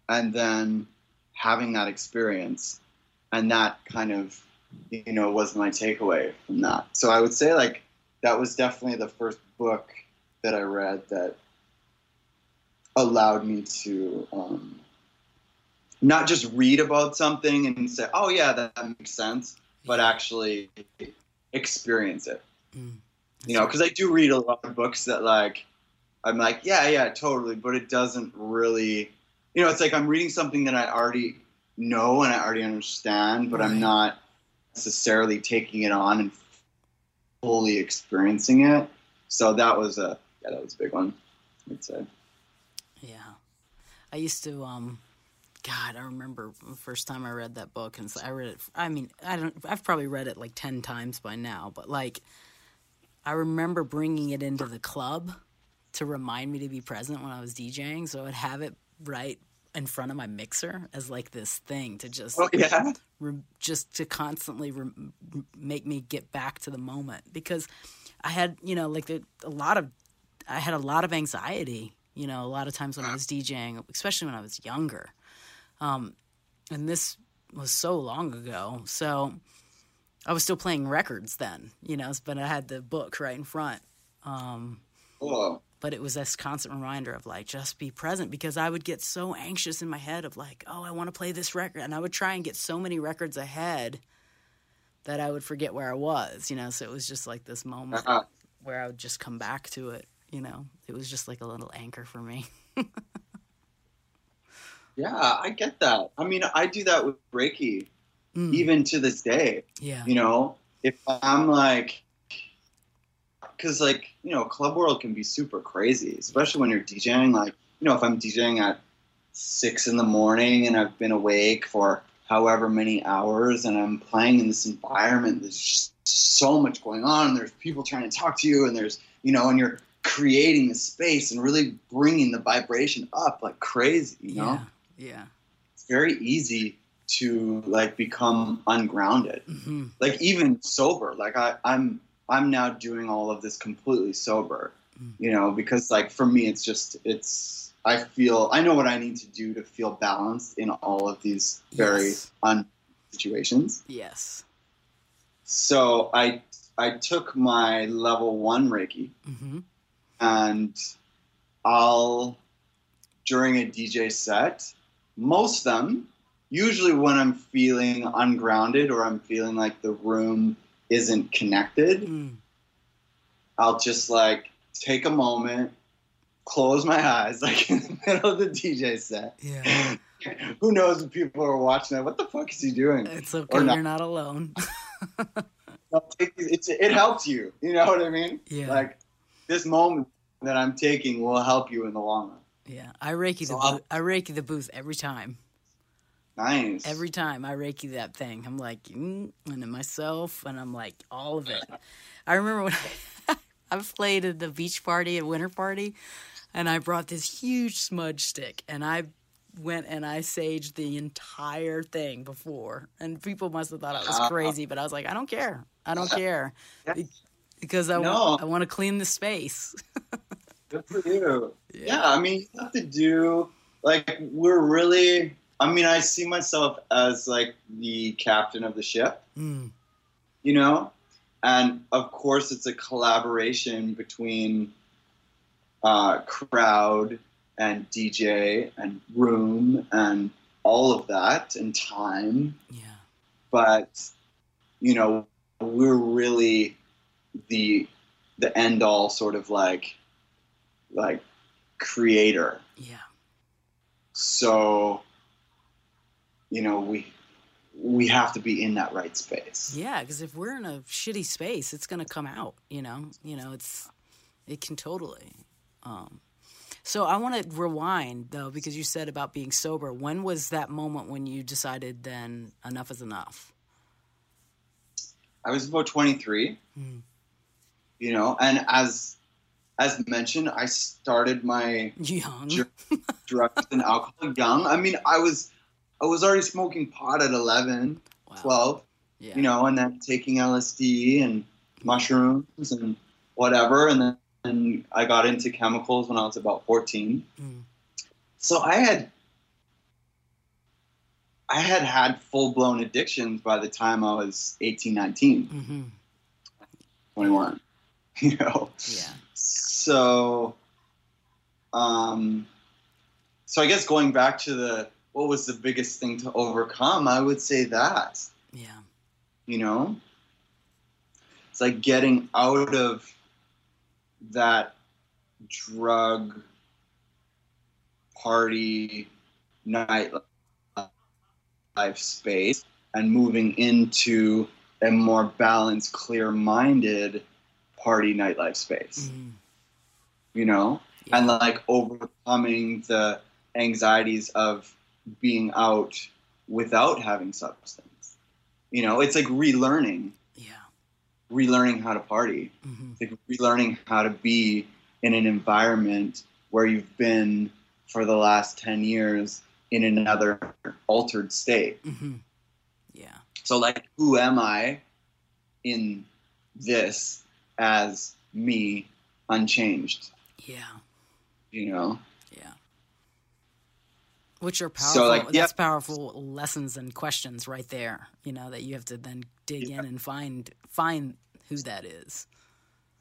D: and then having that experience and that kind of you know was my takeaway from that so i would say like that was definitely the first book that i read that allowed me to um, not just read about something and say, "Oh yeah, that, that makes sense," but actually experience it.
A: Mm.
D: You know, because I do read a lot of books that like I'm like, yeah, yeah, totally, but it doesn't really. You know, it's like I'm reading something that I already know and I already understand, but
A: Right.
D: I'm not necessarily taking it on and fully experiencing it. So that was a yeah, that was a big one. I'd say.
A: Yeah. I used to um God, I remember the first time I read that book and so I read it I mean, I don't I've probably read it like 10 times by now, but like I remember bringing it into the club to remind me to be present when I was DJing, so I'd have it right in front of my mixer as like this thing to just
D: Oh yeah.
A: re- just to constantly re- make me get back to the moment. Because I had you know like the, a lot of I had a lot of anxiety you know a lot of times when I was DJing especially when I was younger. Um, and this was so long ago. So I was still playing records then you know but I had the book right in front. Um,
D: Cool.
A: But it was this constant reminder of like just be present because I would get so anxious in my head of like, oh, I want to play this record, and I would try and get so many records ahead that I would forget where I was, you know. So it was just like this moment
D: Uh-huh.
A: where I would just come back to it, you know. It was just like a little anchor for me.
D: Yeah, I get that. I mean, I do that with Reiki,
A: Mm,
D: even to this day.
A: yeah,
D: You know, if I'm like, because like you know, club world can be super crazy, especially when you're DJing. Like, you know, if I'm DJing at six in the morning and I've been awake for however many hours, and I'm playing in this environment, there's just so much going on, and there's people trying to talk to you, and there's you know, and you're creating the space and really bringing the vibration up like crazy. You know,
A: yeah, yeah.
D: it's very easy to like become ungrounded
A: hmm
D: like even sober like I, i'm i'm now doing all of this completely sober
A: Mm.
D: you know because like for me it's just it's i feel i know what i need to do to feel balanced in all of these very
A: Yes.
D: un situations
A: Yes.
D: so i i took my level one reiki
A: hmm
D: and I'll during a DJ set, most of them, usually when I'm feeling ungrounded or I'm feeling like the room isn't connected,
A: Mm.
D: I'll just like take a moment, close my eyes like in the middle of the DJ set.
A: Yeah.
D: Who knows if people are watching that? What the fuck is he doing?
A: It's okay.
D: Or not.
A: You're not alone.
D: It's, it helps you. You know what I mean?
A: yeah.
D: Like this moment that I'm taking will help you in the long run.
A: yeah. I reiki the
D: So I'll-
A: I reiki the booth every time.
D: Nice.
A: Every time I reiki that thing, I'm like, mm, and then myself, and I'm like, all of it. I remember when I, I played at the beach party, at winter party, and I brought this huge smudge stick, and I went and I saged the entire thing before, and people must have thought I was crazy, but I was like, I don't care, I don't care,
D: Yeah.
A: Because I,
D: No.
A: I want to clean the space.
D: Good for you. Yeah, I mean, you have to do like we're really. I mean, I see myself as like the captain of the ship,
A: Mm,
D: you know, and of course, it's a collaboration between uh, crowd and DJ and room and all of that and time.
A: yeah,
D: But you know, we're really the the end all sort of like like creator.
A: Yeah,
D: so you know we we have to be in that right space
A: yeah. Because if we're in a shitty space, it's gonna come out. You know, you know, it's it can totally. Um, so I want to rewind though, because you said about being sober. When was that moment when you decided then enough is enough?
D: i was about 23
A: Mm.
D: you know and as as mentioned i started my
A: Young.
D: Drugs and alcohol young i mean i was i was already smoking pot at 11
A: Wow.
D: 12
A: yeah.
D: you know and then taking lsd and mushrooms and whatever and then and i got into chemicals when i was about 14
A: Mm.
D: so i had i had had full-blown addictions by the time i was 18 19
A: hmm
D: 21 you know
A: Yeah.
D: so um so I guess going back to the what was the biggest thing to overcome, I would say that
A: Yeah.
D: you know it's like getting out of that drug party nightlife space and moving into a more balanced clear-minded party nightlife space
A: Mhm.
D: you know
A: Yeah.
D: and like overcoming the anxieties of being out without having substance you know it's like relearning
A: yeah.
D: relearning how to party
A: hmm
D: like relearning how to be in an environment where you've been for the last 10 years in another altered state
A: hmm Yeah.
D: so like who am i in this as me unchanged
A: Yeah.
D: you know
A: Yeah. Which are
D: So,
A: powerful.
D: like, yeah.
A: That's powerful lessons and questions right there. You know that you have to then dig
D: Yeah.
A: in and find find who that is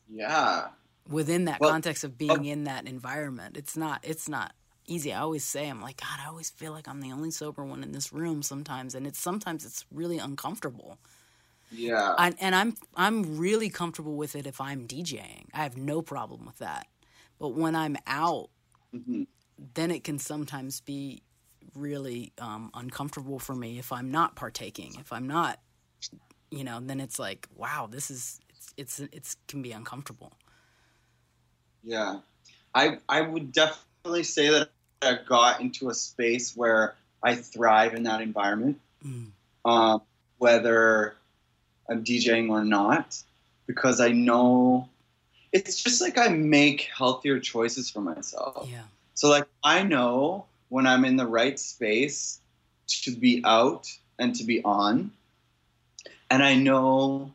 D: yeah
A: within that
D: Well,
A: context of being in that environment. It's not. It's not easy. I always say, I'm like, God, I always feel like I'm the only sober one in this room sometimes, and it's sometimes it's really uncomfortable.
D: yeah
A: I, and I'm I'm really comfortable with it if I'm DJing. I have no problem with that. But when I'm out,
D: Mhm.
A: then it can sometimes be really um, uncomfortable for me if I'm not partaking. If I'm not, you know, then it's like, wow, this is it's it's it's can be uncomfortable.
D: Yeah, I I would definitely say that I got into a space where I thrive in that environment,
A: Mm.
D: um, whether I'm DJing or not, because I know it's just like I make healthier choices for myself.
A: Yeah,
D: So like I know when I'm in the right space to be out and to be on. And I know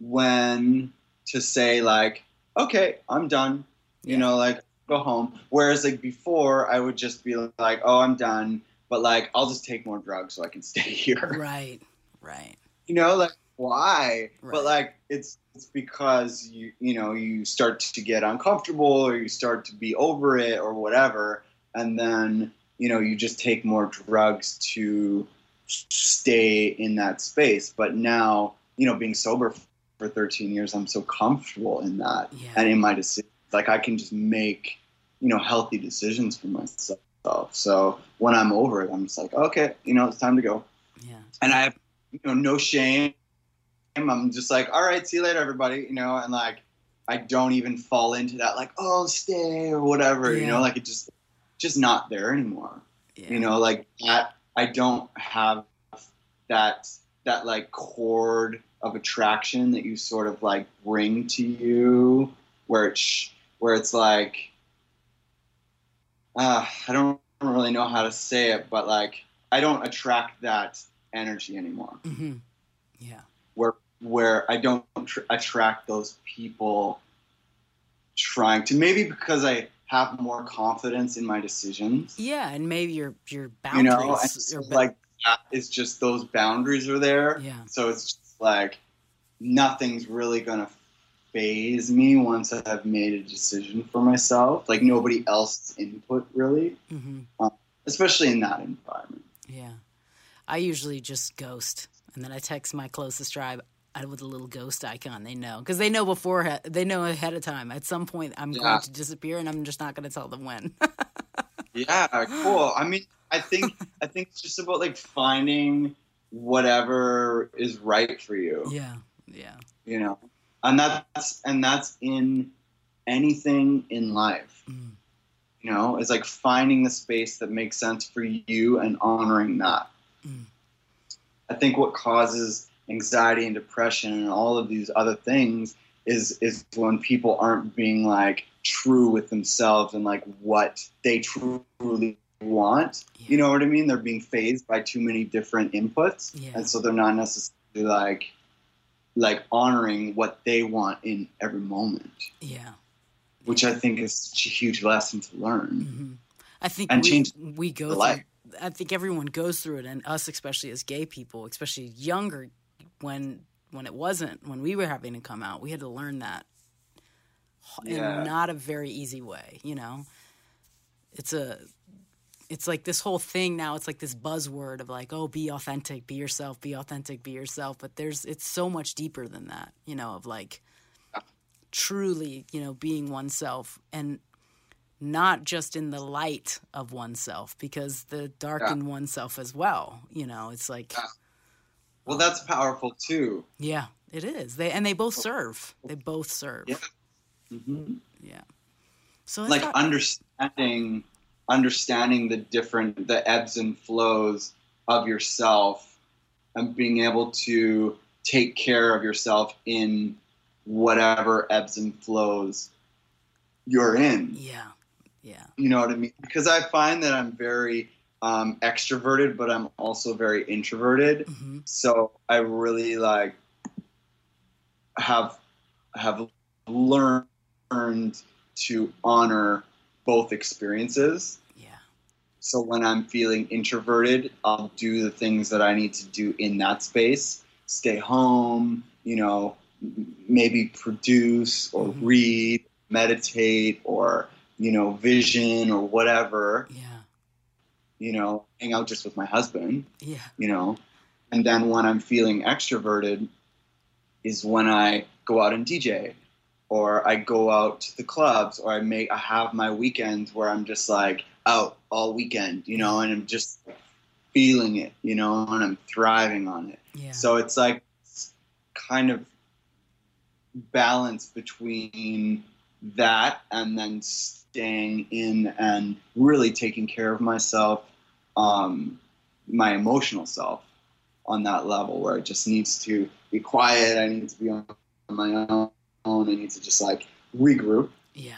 D: when to say like, okay, I'm done. You
A: Yeah.
D: know, like go home. Whereas like before I would just be like, oh, I'm done, but like I'll just take more drugs so I can stay here.
A: right, right,
D: You know, like why?
A: Right.
D: But like it's it's because you you know you start to get uncomfortable or you start to be over it or whatever, and then you know you just take more drugs to stay in that space. But now you know being sober for 13 years, I'm so comfortable in that
A: yeah,
D: and in my decisions. Like I can just make you know healthy decisions for myself. So when I'm over it, I'm just like, okay, you know, it's time to go
A: yeah,
D: and I have you know no shame. I'm just like, all right, see you later, everybody. You know, and like I don't even fall into that like, oh, stay or whatever. You know, like it just just not there anymore.
A: yeah.
D: You know, like that. I don't have that that like cord of attraction that you sort of like bring to you, where it's where it's like, uh, I don't really know how to say it, but like I don't attract that energy anymore.
A: hmm yeah,
D: Where where I don't tr- attract those people trying to maybe because I have more confidence in my decisions.
A: yeah, and maybe your your boundaries.
D: You
A: know,
D: so,
A: ba-
D: like that is just those boundaries are there.
A: yeah,
D: So it's just like nothing's really gonna faze me once I've made a decision for myself. Like nobody else's input really,
A: hmm
D: especially in that environment.
A: yeah. I usually just ghost, and then I text my closest tribe with a little ghost icon. They know because they know before they know ahead of time. At some point, I'm
D: Yeah.
A: going to disappear, and I'm just not going to tell them when.
D: Yeah, cool. I mean, I think I think it's just about like finding whatever is right for you.
A: yeah, yeah,
D: You know, and that's and that's in anything in life.
A: Mm.
D: You know, it's like finding the space that makes sense for you and honoring that.
A: Mm.
D: I think what causes anxiety and depression and all of these other things is is when people aren't being like true with themselves and like what they truly want. You know what I mean? They're being fazed by too many different inputs,
A: Yeah.
D: and so they're not necessarily like like honoring what they want in every moment,
A: yeah.
D: which I think is such a huge lesson to learn.
A: hmm I think
D: And
A: we,
D: change
A: we go through.
D: life.
A: I think everyone goes through it, and us especially as gay people, especially younger, when when it wasn't when we were having to come out, we had to learn that
D: Yeah.
A: in not a very easy way. You know, it's a it's like this whole thing now it's like this buzzword of like oh be authentic be yourself be authentic be yourself but there's it's so much deeper than that you know of like truly you know being oneself and not just in the light of oneself because the dark
D: Yeah.
A: in oneself as well you know it's like
D: Yeah. Well, that's powerful too.
A: yeah it is they and they both serve they both serve
D: Yeah. hmm
A: yeah so
D: Like
A: thought-
D: understanding, understanding the different, the ebbs and flows of yourself, and being able to take care of yourself in whatever ebbs and flows you're in.
A: yeah yeah
D: You know what I mean? Because I find that I'm very um, extroverted, but I'm also very introverted.
A: hmm
D: So I really like have have learned to honor both experiences.
A: yeah
D: So when I'm feeling introverted, I'll do the things that I need to do in that space. Stay home, you know, maybe produce or
A: Mhm.
D: read, meditate or, you know, vision or whatever,
A: yeah
D: you know, hang out just with my husband
A: yeah
D: you know. And then when I'm feeling extroverted is when I go out and DJ or I go out to the clubs or I make I have my weekends where I'm just like out all weekend, you know, and I'm just feeling it, you know, and I'm thriving on it.
A: yeah
D: So it's like kind of balance between that and then staying in and really taking care of myself, um, my emotional self on that level where it just needs to be quiet. I need to be on my own. I need to just like regroup,
A: yeah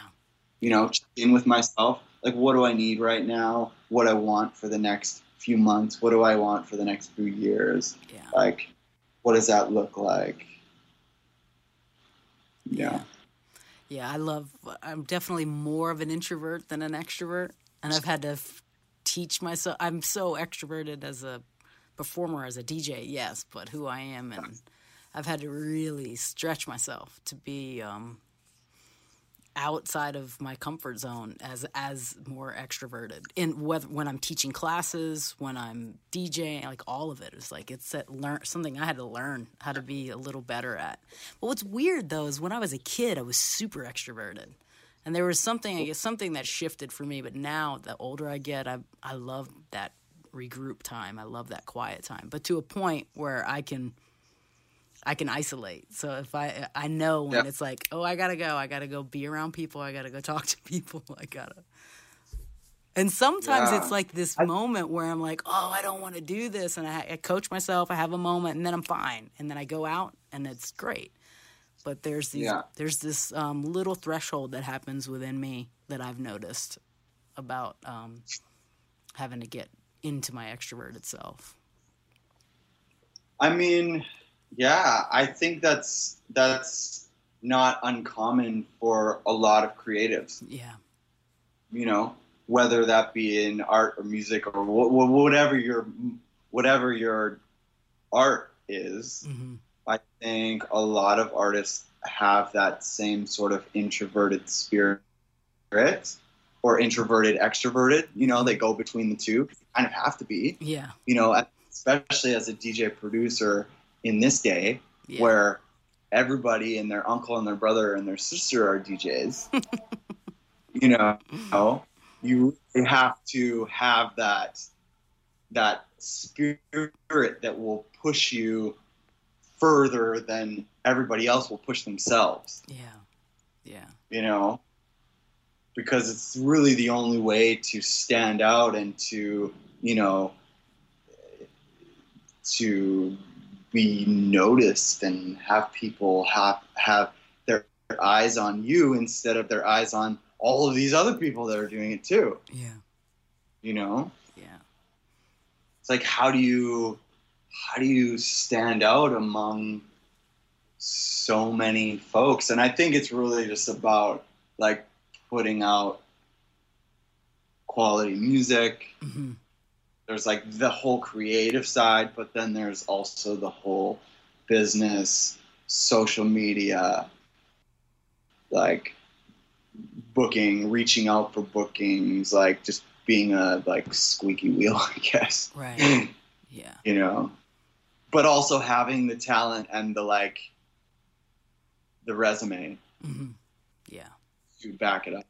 D: you know, check in with myself. Like, what do I need right now? What I want for the next few months? What do I want for the next few years?
A: yeah
D: like what does that look like yeah
A: Yeah, I love. I'm definitely more of an introvert than an extrovert, and I've had to f- teach myself. I'm so extroverted as a performer, as a DJ, yes, but who I am, and I've had to really stretch myself to be um, outside of my comfort zone as as more extroverted. In whether when I'm teaching classes, when I'm DJing, like all of it is like it's that learn something I had to learn how to be a little better at. But what's weird though is when I was a kid, I was super extroverted. And there was something, I guess, something that shifted for me. But now, the older I get, I I love that regroup time. I love that quiet time. But to a point where I can, I can isolate. So if I I know when
D: Yeah.
A: it's like, oh, I gotta go, I gotta go be around people, I gotta go talk to people, I gotta. And sometimes
D: Yeah.
A: it's like this moment where I'm like, oh, I don't want to do this, and I, I coach myself. I have a moment, and then I'm fine, and then I go out, and it's great. But there's these,
D: Yeah.
A: there's this um, little threshold that happens within me that I've noticed about um, having to get into my extroverted self.
D: i mean yeah i think that's that's not uncommon for a lot of creatives
A: Yeah,
D: you know whether that be in art or music or wh- wh- whatever your whatever your art is
A: hmm
D: I think a lot of artists have that same sort of introverted spirit or introverted extroverted. You know, they go between the two. You kind of have to be,
A: yeah,
D: you know, especially as a DJ producer in this day
A: yeah.
D: where everybody and their uncle and their brother and their sister are DJs. you know, you have to have that that spirit that will push you further than everybody else will push themselves.
A: yeah, yeah,
D: You know, because it's really the only way to stand out and to you know to be noticed and have people have have their eyes on you instead of their eyes on all of these other people that are doing it too.
A: Yeah,
D: you know?
A: Yeah,
D: it's like how do you how do you stand out among so many folks? And i think it's really just about like putting out quality music
A: hmm
D: there's like the whole creative side, but then there's also the whole business, social media, like booking, reaching out for bookings, like just being a like squeaky wheel, I guess.
A: Right. Yeah.
D: you know, but also having the talent and the like, the resume
A: hmm Yeah.
D: to back it up.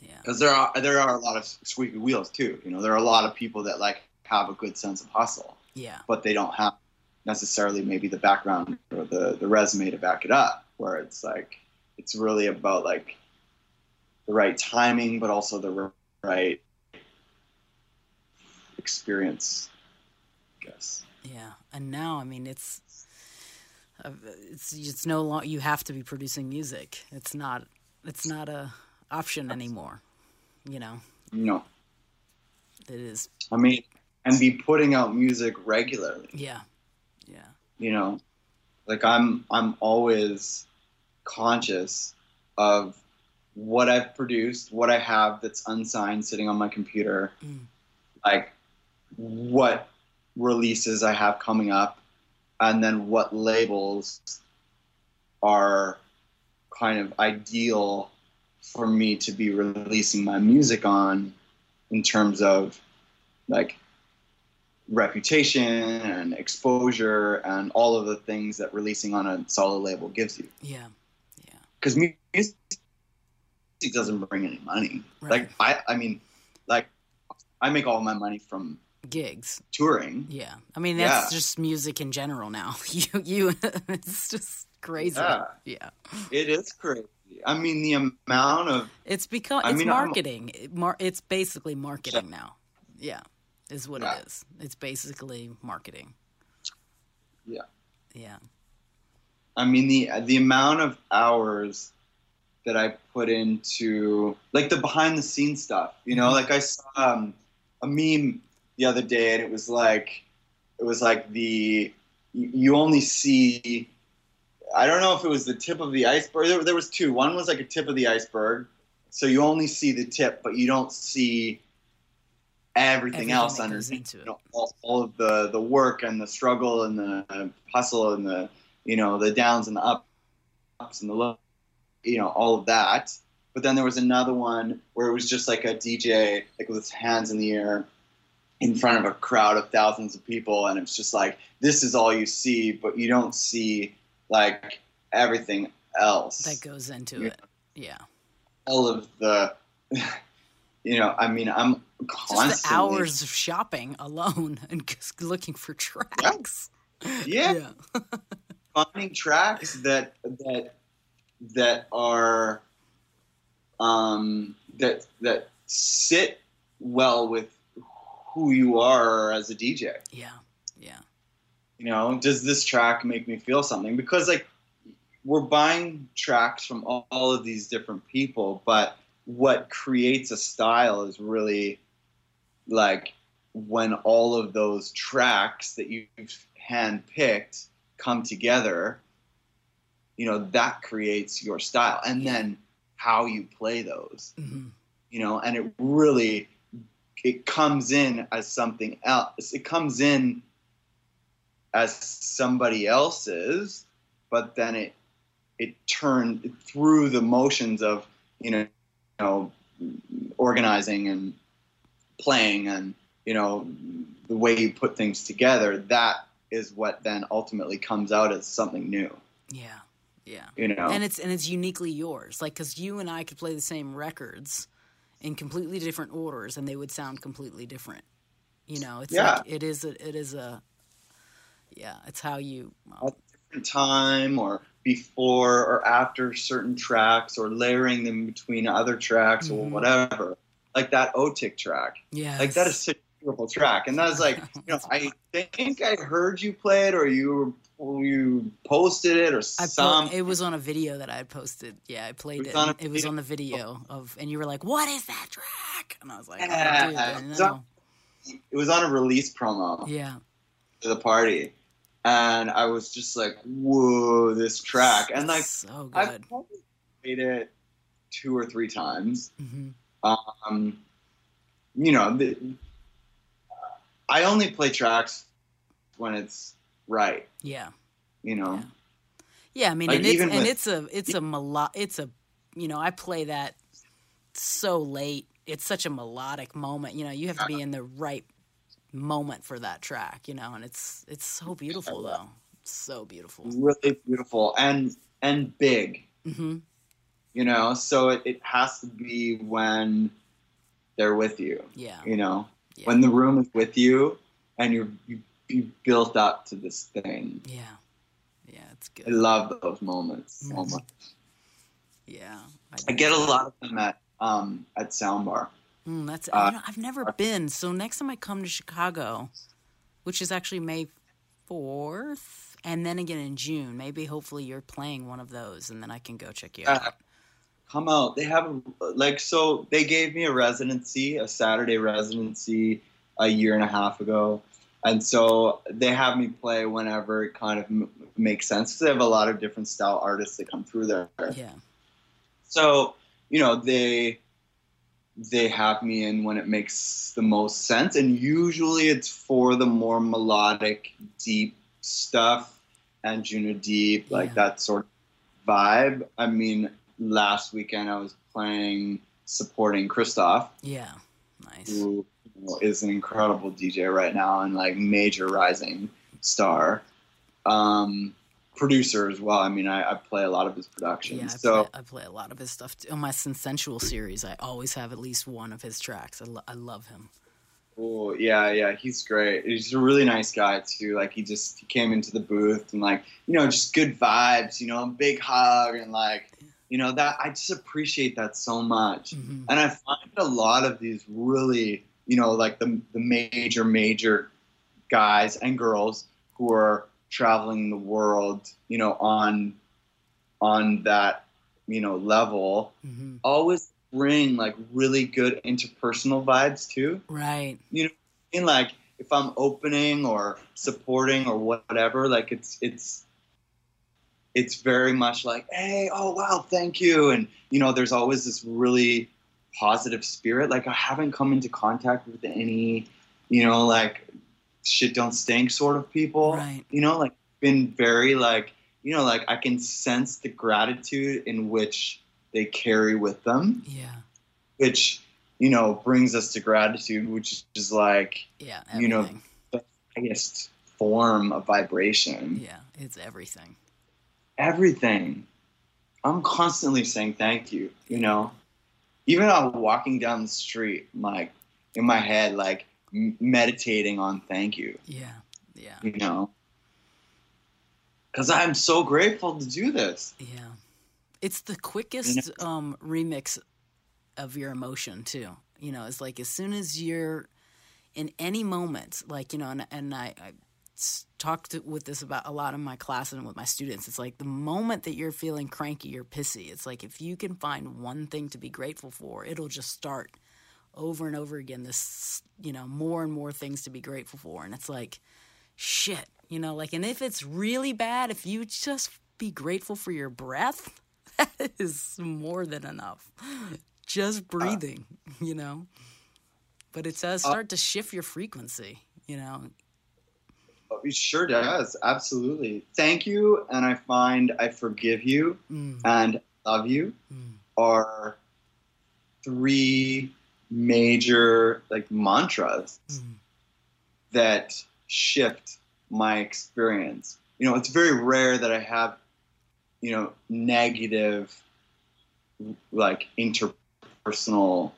A: Yeah.
D: Because there are there are a lot of squeaky wheels too. You know, there are a lot of people that like have a good sense of hustle,
A: Yeah.
D: but they don't have necessarily maybe the background or the the resume to back it up. Where it's like it's really about like the right timing, but also the right experience. I guess.
A: Yeah, and now I mean it's uh, it's it's no longer you have to be producing music. It's not it's not a option anymore. You know,
D: No.
A: it is.
D: I mean, and be putting out music regularly.
A: Yeah, yeah,
D: you know like i'm i'm always conscious of what i've produced what i have that's unsigned sitting on my computer
A: Mm.
D: like what releases i have coming up and then what labels are kind of ideal for me to be releasing my music on in terms of like reputation and exposure and all of the things that releasing on a solid label gives you.
A: yeah, yeah.
D: Because music doesn't bring any money.
A: Right.
D: Like I, I mean, like I make all my money from
A: Gigs.
D: touring.
A: Yeah, I mean that's
D: Yeah.
A: just music in general now. You you, it's just crazy.
D: Yeah.
A: yeah.
D: It is crazy. I mean, the amount of
A: It's because
D: I
A: it's
D: mean,
A: marketing. Mar- it's basically marketing now. Yeah, is what
D: Yeah.
A: it is. It's basically marketing.
D: Yeah.
A: Yeah.
D: I mean the the amount of hours that I put into like the behind the scenes stuff. You know,
A: Mhm.
D: like I saw um, a meme the other day, and it was like it was like the you only see. I don't know if it was the tip of the iceberg. There, there was two. One was like a tip of the iceberg, so you only see the tip, but you don't see everything,
A: Everything
D: else underneath. You know, all, all of the the work and the struggle and the hustle and the you know the downs and the ups and the low, you know all of that. But then there was another one where it was just like a DJ like with his hands in the air in front of a crowd of thousands of people, and it's just like this is all you see, but you don't see like everything else.
A: That goes into
D: Yeah.
A: it. Yeah.
D: all of the, you know, I mean, I'm constantly
A: Just the hours of shopping alone and just looking for tracks.
D: Yeah. finding tracks that that that are um that that sit well with who you are as a DJ.
A: Yeah. Yeah.
D: You know, does this track make me feel something? Because like we're buying tracks from all, all of these different people, but what creates a style is really like when all of those tracks that you've handpicked come together, you know, that creates your style. And then how you play those,
A: hmm
D: you know, and it really it comes in as something else. It comes in as somebody else's, but then it it turned through the motions of you know, you know organizing and playing and you know the way you put things together. That is what then ultimately comes out as something new.
A: Yeah. Yeah.
D: You know,
A: And it's and it's uniquely yours. Like cuz you and I could play the same records in completely different orders and they would sound completely different. You know, it's
D: Yeah.
A: like it is a it is a yeah, it's how you well,
D: different time or before or after certain tracks or layering them between other tracks or
A: Mhm.
D: whatever. Like that Otic track.
A: yeah.
D: Like that is such a beautiful track. And that was like, you know, I think I heard you play it or you you posted it or
A: I po-
D: some.
A: it was on a video that I had posted. Yeah, I played
D: It
A: it.
D: on a
A: and it was on the video of, and you were like, "What is that track?" And I was like,
D: Yeah,
A: "Oh, dude, I
D: it was
A: know."
D: on- it was on a release promo
A: Yeah,
D: to the party. And I was just like, whoa, this track. And like
A: so
D: I've probably played it two or three times.
A: hmm
D: um, you know, the, I only play tracks when it's right.
A: Yeah,
D: You know,
A: Yeah. yeah. I mean,
D: Like,
A: and it's and
D: with-
A: it's a it's a melo- It's a you know, I play that so late it's such a melodic moment. You know, you have to be in the right moment for that track. You know, and it's it's so beautiful though, so beautiful.
D: really beautiful and and big.
A: hmm
D: You know, so it, it has to be when they're with you.
A: Yeah,
D: You know,
A: yeah,
D: when the room is with you and you're you, you built up to this thing.
A: yeah, yeah. It's good.
D: I love those moments so much.
A: Yeah,
D: I get a lot of them at um at Soundbar.
A: Mm, that's
D: Uh,
A: you know, I've never been. So next time I come to Chicago, which is actually May fourth, and then again in June, maybe hopefully you're playing one of those, and then I can go check you out.
D: Uh, come out. They have a, like so they gave me a residency, a Saturday residency a year and a half ago. And so they have me play whenever it kind of m- makes sense. they have a lot of different style artists that come through there.
A: yeah,
D: So, you know, they they have me in when it makes the most sense and usually it's for the more melodic, deep stuff and Juno Deep, like
A: Yeah.
D: that sort of vibe. I mean, last weekend I was playing supporting Christoph,
A: yeah, nice.
D: who is an incredible DJ right now and like major rising star. Um producer as well. I mean, I, I play a lot of his productions.
A: Yeah, I,
D: so
A: play, I play a lot of his stuff too. on my Sensual series. I always have at least one of his tracks. I, lo- I love him.
D: Oh yeah, yeah, he's great. He's a really nice guy too. Like he just he came into the booth and like you know just good vibes, you know, a big hug and like you know that I just appreciate that so much.
A: Mhm.
D: And I find a lot of these really you know like the the major major guys and girls who are traveling the world, you know, on on that you know level
A: Mhm.
D: always bring like really good interpersonal vibes too
A: Right.
D: in like if I'm opening or supporting or whatever, like it's it's it's very much like, hey, oh wow, thank you, and you know, there's always this really positive spirit. Like I haven't come into contact with any, you know, like shit don't stink sort of people.
A: Right.
D: You know, like been very like you know, like I can sense the gratitude in which they carry with them,
A: Yeah.
D: which you know brings us to gratitude, which is like
A: Yeah.
D: You know,
A: Everything.
D: highest form of vibration.
A: yeah. It's everything.
D: Everything. I'm constantly saying thank you, you know? Even while walking down the street, like in my head, like meditating on thank you,
A: Yeah. Yeah.
D: you know? Because I'm so grateful to do this.
A: Yeah. It's the quickest um, remix of your emotion too. You know, it's like as soon as you're in any moment, like you know, and, and I, I talked with this about a lot in my class and with my students. It's like the moment that you're feeling cranky or pissy. It's like if you can find one thing to be grateful for, it'll just start over and over again. This, you know, more and more things to be grateful for, and it's like, shit, you know, like, and if it's really bad, if you just be grateful for your breath, that is more than enough. Just breathing, you know. But it does start to shift your frequency, you know.
D: It sure does. Absolutely. Thank you. And I find I forgive you
A: Mm,
D: and love you
A: mm,
D: are three major like mantras
A: mm.
D: that shift my experience. You know, it's very rare that I have, you know, negative, like interpersonal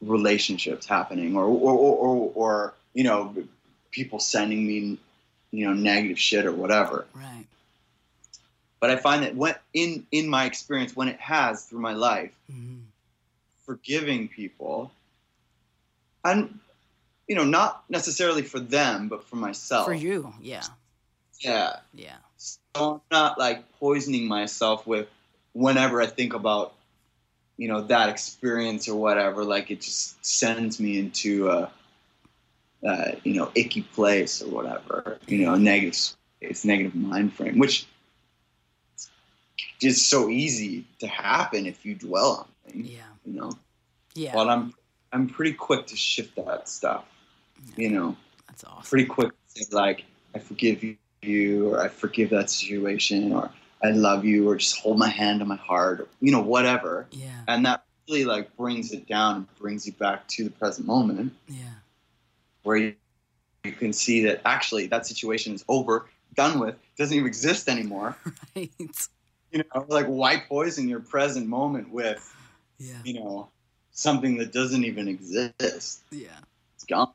D: relationships happening, or or or, or, or you know, people sending me, you know, negative shit or whatever.
A: Right.
D: But I find that when in in my experience, when it has through my life,
A: Mm,
D: forgiving people, and you know, not necessarily for them, but for myself.
A: For you, yeah,
D: Yeah.
A: yeah,
D: So I'm not like poisoning myself with whenever I think about, you know, that experience or whatever. Like it just sends me into a, uh, you know, icky place or whatever. You know, negative space, negative mind frame, which is so easy to happen if you dwell on things.
A: yeah,
D: You know,
A: yeah.
D: but I'm I'm pretty quick to shift that stuff. You know.
A: That's awesome.
D: pretty quick to say like I forgive you or I forgive that situation or I love you or just hold my hand on my heart or you know whatever
A: Yeah,
D: and that really like brings it down and brings you back to the present moment
A: Yeah.
D: where you, you can see that actually that situation is over, done with, doesn't even exist anymore.
A: Right.
D: You know, like why poison your present moment with,
A: Yeah.
D: you know, something that doesn't even exist?
A: Yeah.
D: It's gone.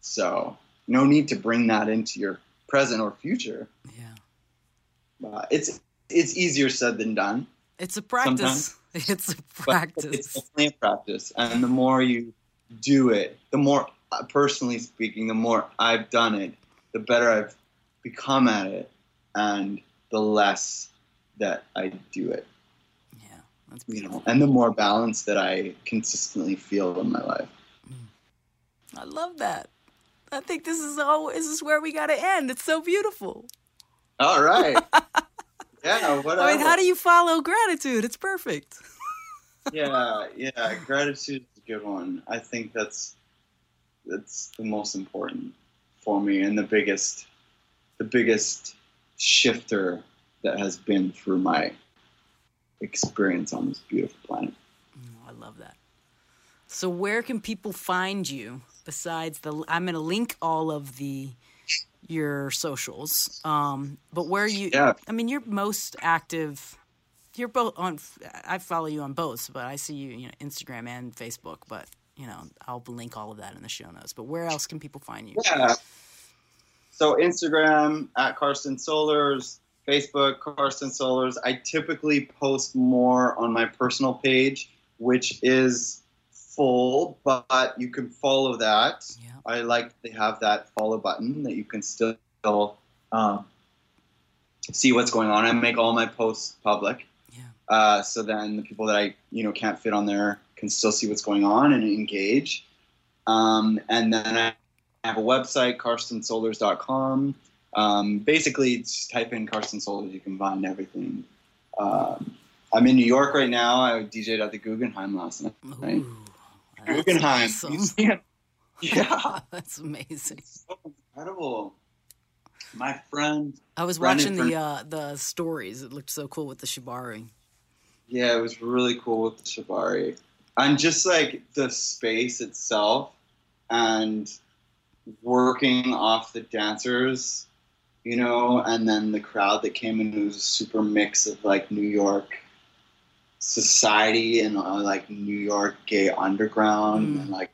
D: So no need to bring that into your present or future.
A: Yeah.
D: Uh, it's it's easier said than done.
A: It's a practice. It's a
D: but It's definitely a practice, and the more you do it, the more, uh, personally speaking, the more I've done it, the better I've become at it, and the less that I do it.
A: That's
D: You know, and the more balance that I consistently feel in my life.
A: I love that. I think this is all this is where we gotta end. It's so beautiful.
D: All right. yeah. Whatever.
A: I mean, how do you follow gratitude? It's perfect.
D: yeah, yeah. Gratitude is a good one. I think that's that's the most important for me and the biggest the biggest shifter that has been through my experience on this beautiful planet.
A: Oh, I love that. So where can people find you besides the I'm going to link all of the your socials. Um but where you
D: Yeah.
A: I mean you're most active you're both on I follow you on both, but I see you, you know, Instagram and Facebook, but you know, I'll link all of that in the show notes. But where else can people find you?
D: Yeah. So Instagram at Karsten Solars, Facebook Karsten Solars. I typically post more on my personal page, which is full, but you can follow that.
A: Yeah.
D: I like they have that follow button that you can still um, see what's going on. I make all my posts public,
A: Yeah.
D: uh, so then the people that I you know can't fit on there can still see what's going on and engage. Um, and then I have a website, karstensolars.com. Um, basically, just type in Karsten Solars, you can find everything. Um, I'm in New York right now. I DJed at the Guggenheim last night.
A: Ooh,
D: Guggenheim
A: awesome.
D: Museum. Yeah.
A: that's amazing.
D: so incredible. My friend,
A: I was watching the uh, the stories. It looked so cool with the shibari.
D: yeah, it was really cool with the Shibari. And just like the space itself and working off the dancers, you know, and then the crowd that came in, it was a super mix of like New York society and uh, like New York gay underground
A: Mm.
D: and like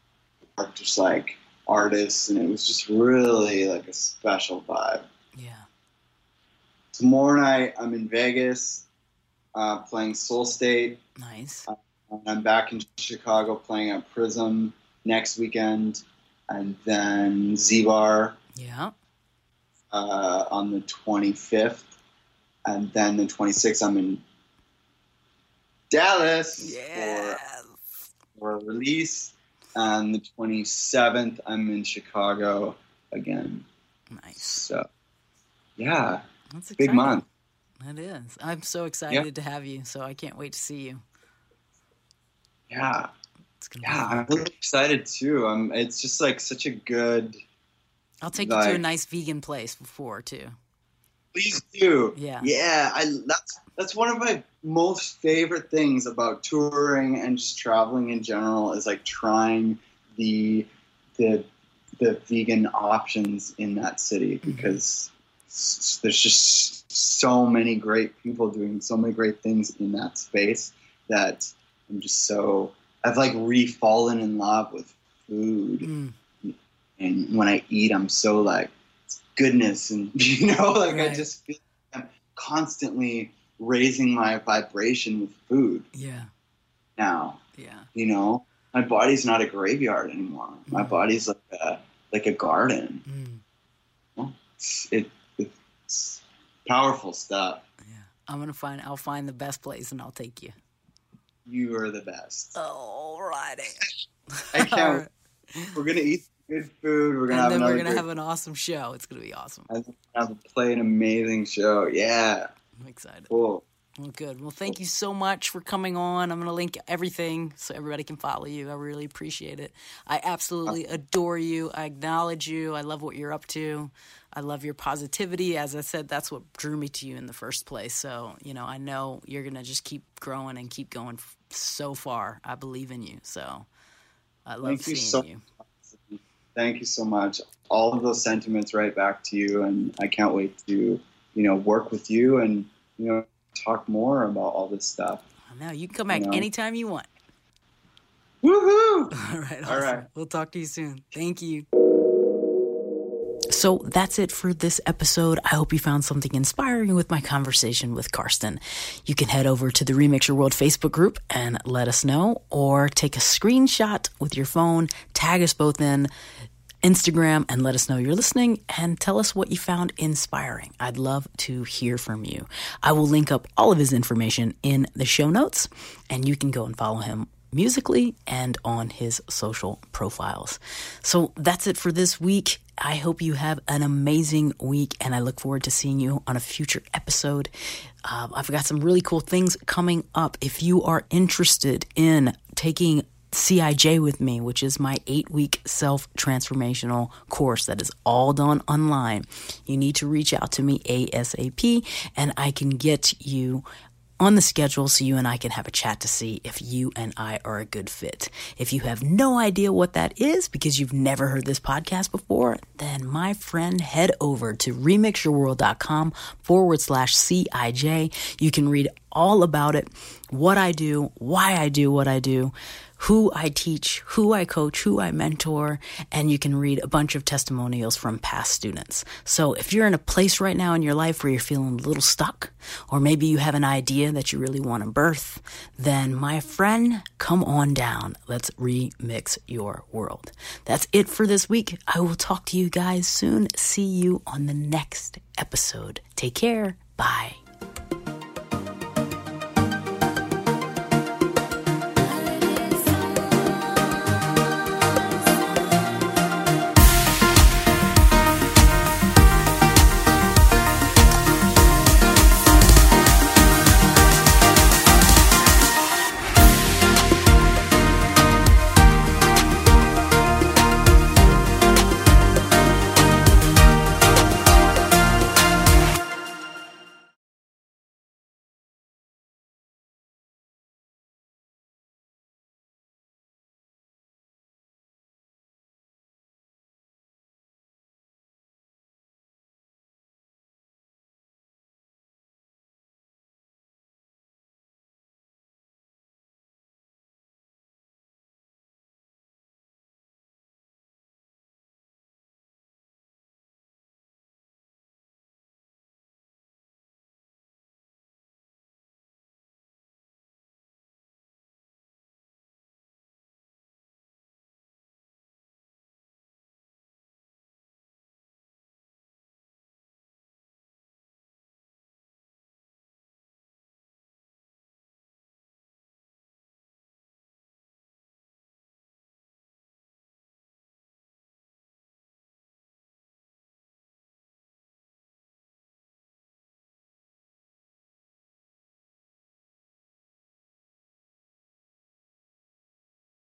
D: just like artists. And it was just really like a special vibe.
A: Yeah.
D: Tomorrow night, I'm in Vegas uh, playing Soul State.
A: Nice.
D: And I'm back in Chicago playing at Prism next weekend. And then Z Bar
A: Yeah.
D: Uh, on the 25th. And then the 26th, I'm in Dallas
A: Yeah.
D: for, for a release. And the 27th, I'm in Chicago again.
A: Nice.
D: So, yeah,
A: That's
D: a
A: big
D: month.
A: It is. I'm so excited to have you. So I can't wait to see you.
D: Yeah. Yeah. I'm really excited too. Um, it's just like such a good.
A: I'll take you to a nice vegan place before too.
D: Please do.
A: Yeah.
D: Yeah, I that's that's one of my most favorite things about touring and just traveling in general is like trying the the the vegan options in that city
A: Mm-hmm.
D: because there's just so many great people doing so many great things in that space that I'm just so I've like re-fallen in love with food
A: Mm,
D: and when I eat, I'm so like goodness, and you know, like I just feel like I'm constantly raising my vibration with food
A: yeah.
D: now.
A: Yeah.
D: You know, my body's not a graveyard anymore. My
A: Mhm.
D: body's like a like a garden.
A: Mm,
D: It's, it, it's powerful stuff.
A: yeah. I'm gonna find. I'll find the best place and I'll take you.
D: You are the best.
A: Alrighty.
D: I can't. We're gonna eat good food. We're gonna
A: and
D: have
A: then we're gonna have an awesome show. It's gonna be awesome.
D: I'm gonna have play an amazing show. Yeah,
A: I'm excited.
D: cool.
A: Well, good. Well, thank you so much for coming on. I'm going to link everything so everybody can follow you. I really appreciate it. I absolutely uh, adore you. I acknowledge you. I love what you're up to. I love your positivity. As I said, that's what drew me to you in the first place. So, you know, I know you're going to just keep growing and keep going so far. I believe in you. So, I love
D: Thank you
A: seeing
D: so
A: you.
D: Thank you so much. All of those sentiments right back to you, and I can't wait to, you know, work with you and you know talk more about all this stuff.
A: Know. You can come back
D: know.
A: anytime you want.
D: Woohoo!
A: All right. Awesome.
D: All right.
A: We'll talk to you soon. Thank you. So that's it for this episode. I hope you found something inspiring with my conversation with Karsten. You can head over to the Remix Your World Facebook group and let us know, or take a screenshot with your phone, tag us both in Instagram, and let us know you're listening and tell us what you found inspiring. I'd love to hear from you. I will link up all of his information in the show notes, and you can go and follow him musically and on his social profiles. So that's it for this week. I hope you have an amazing week and I look forward to seeing you on a future episode. Uh, I've got some really cool things coming up. If you are interested in taking CIJ with me, which is my eight week self transformational course that is all done online. You need to reach out to me ASAP and I can get you on the schedule so you and I can have a chat to see if you and I are a good fit. If you have no idea what that is because you've never heard this podcast before, then my friend, head over to remixyourworld.com forward slash CIJ. You can read all about it, what I do, why I do what I do who I teach, who I coach, who I mentor, and you can read a bunch of testimonials from past students. So if you're in a place right now in your life where you're feeling a little stuck, or maybe you have an idea that you really want to birth, then my friend, come on down. Let's remix your world. That's it for this week. I will talk to you guys soon. See you on the next episode. Take care. Bye.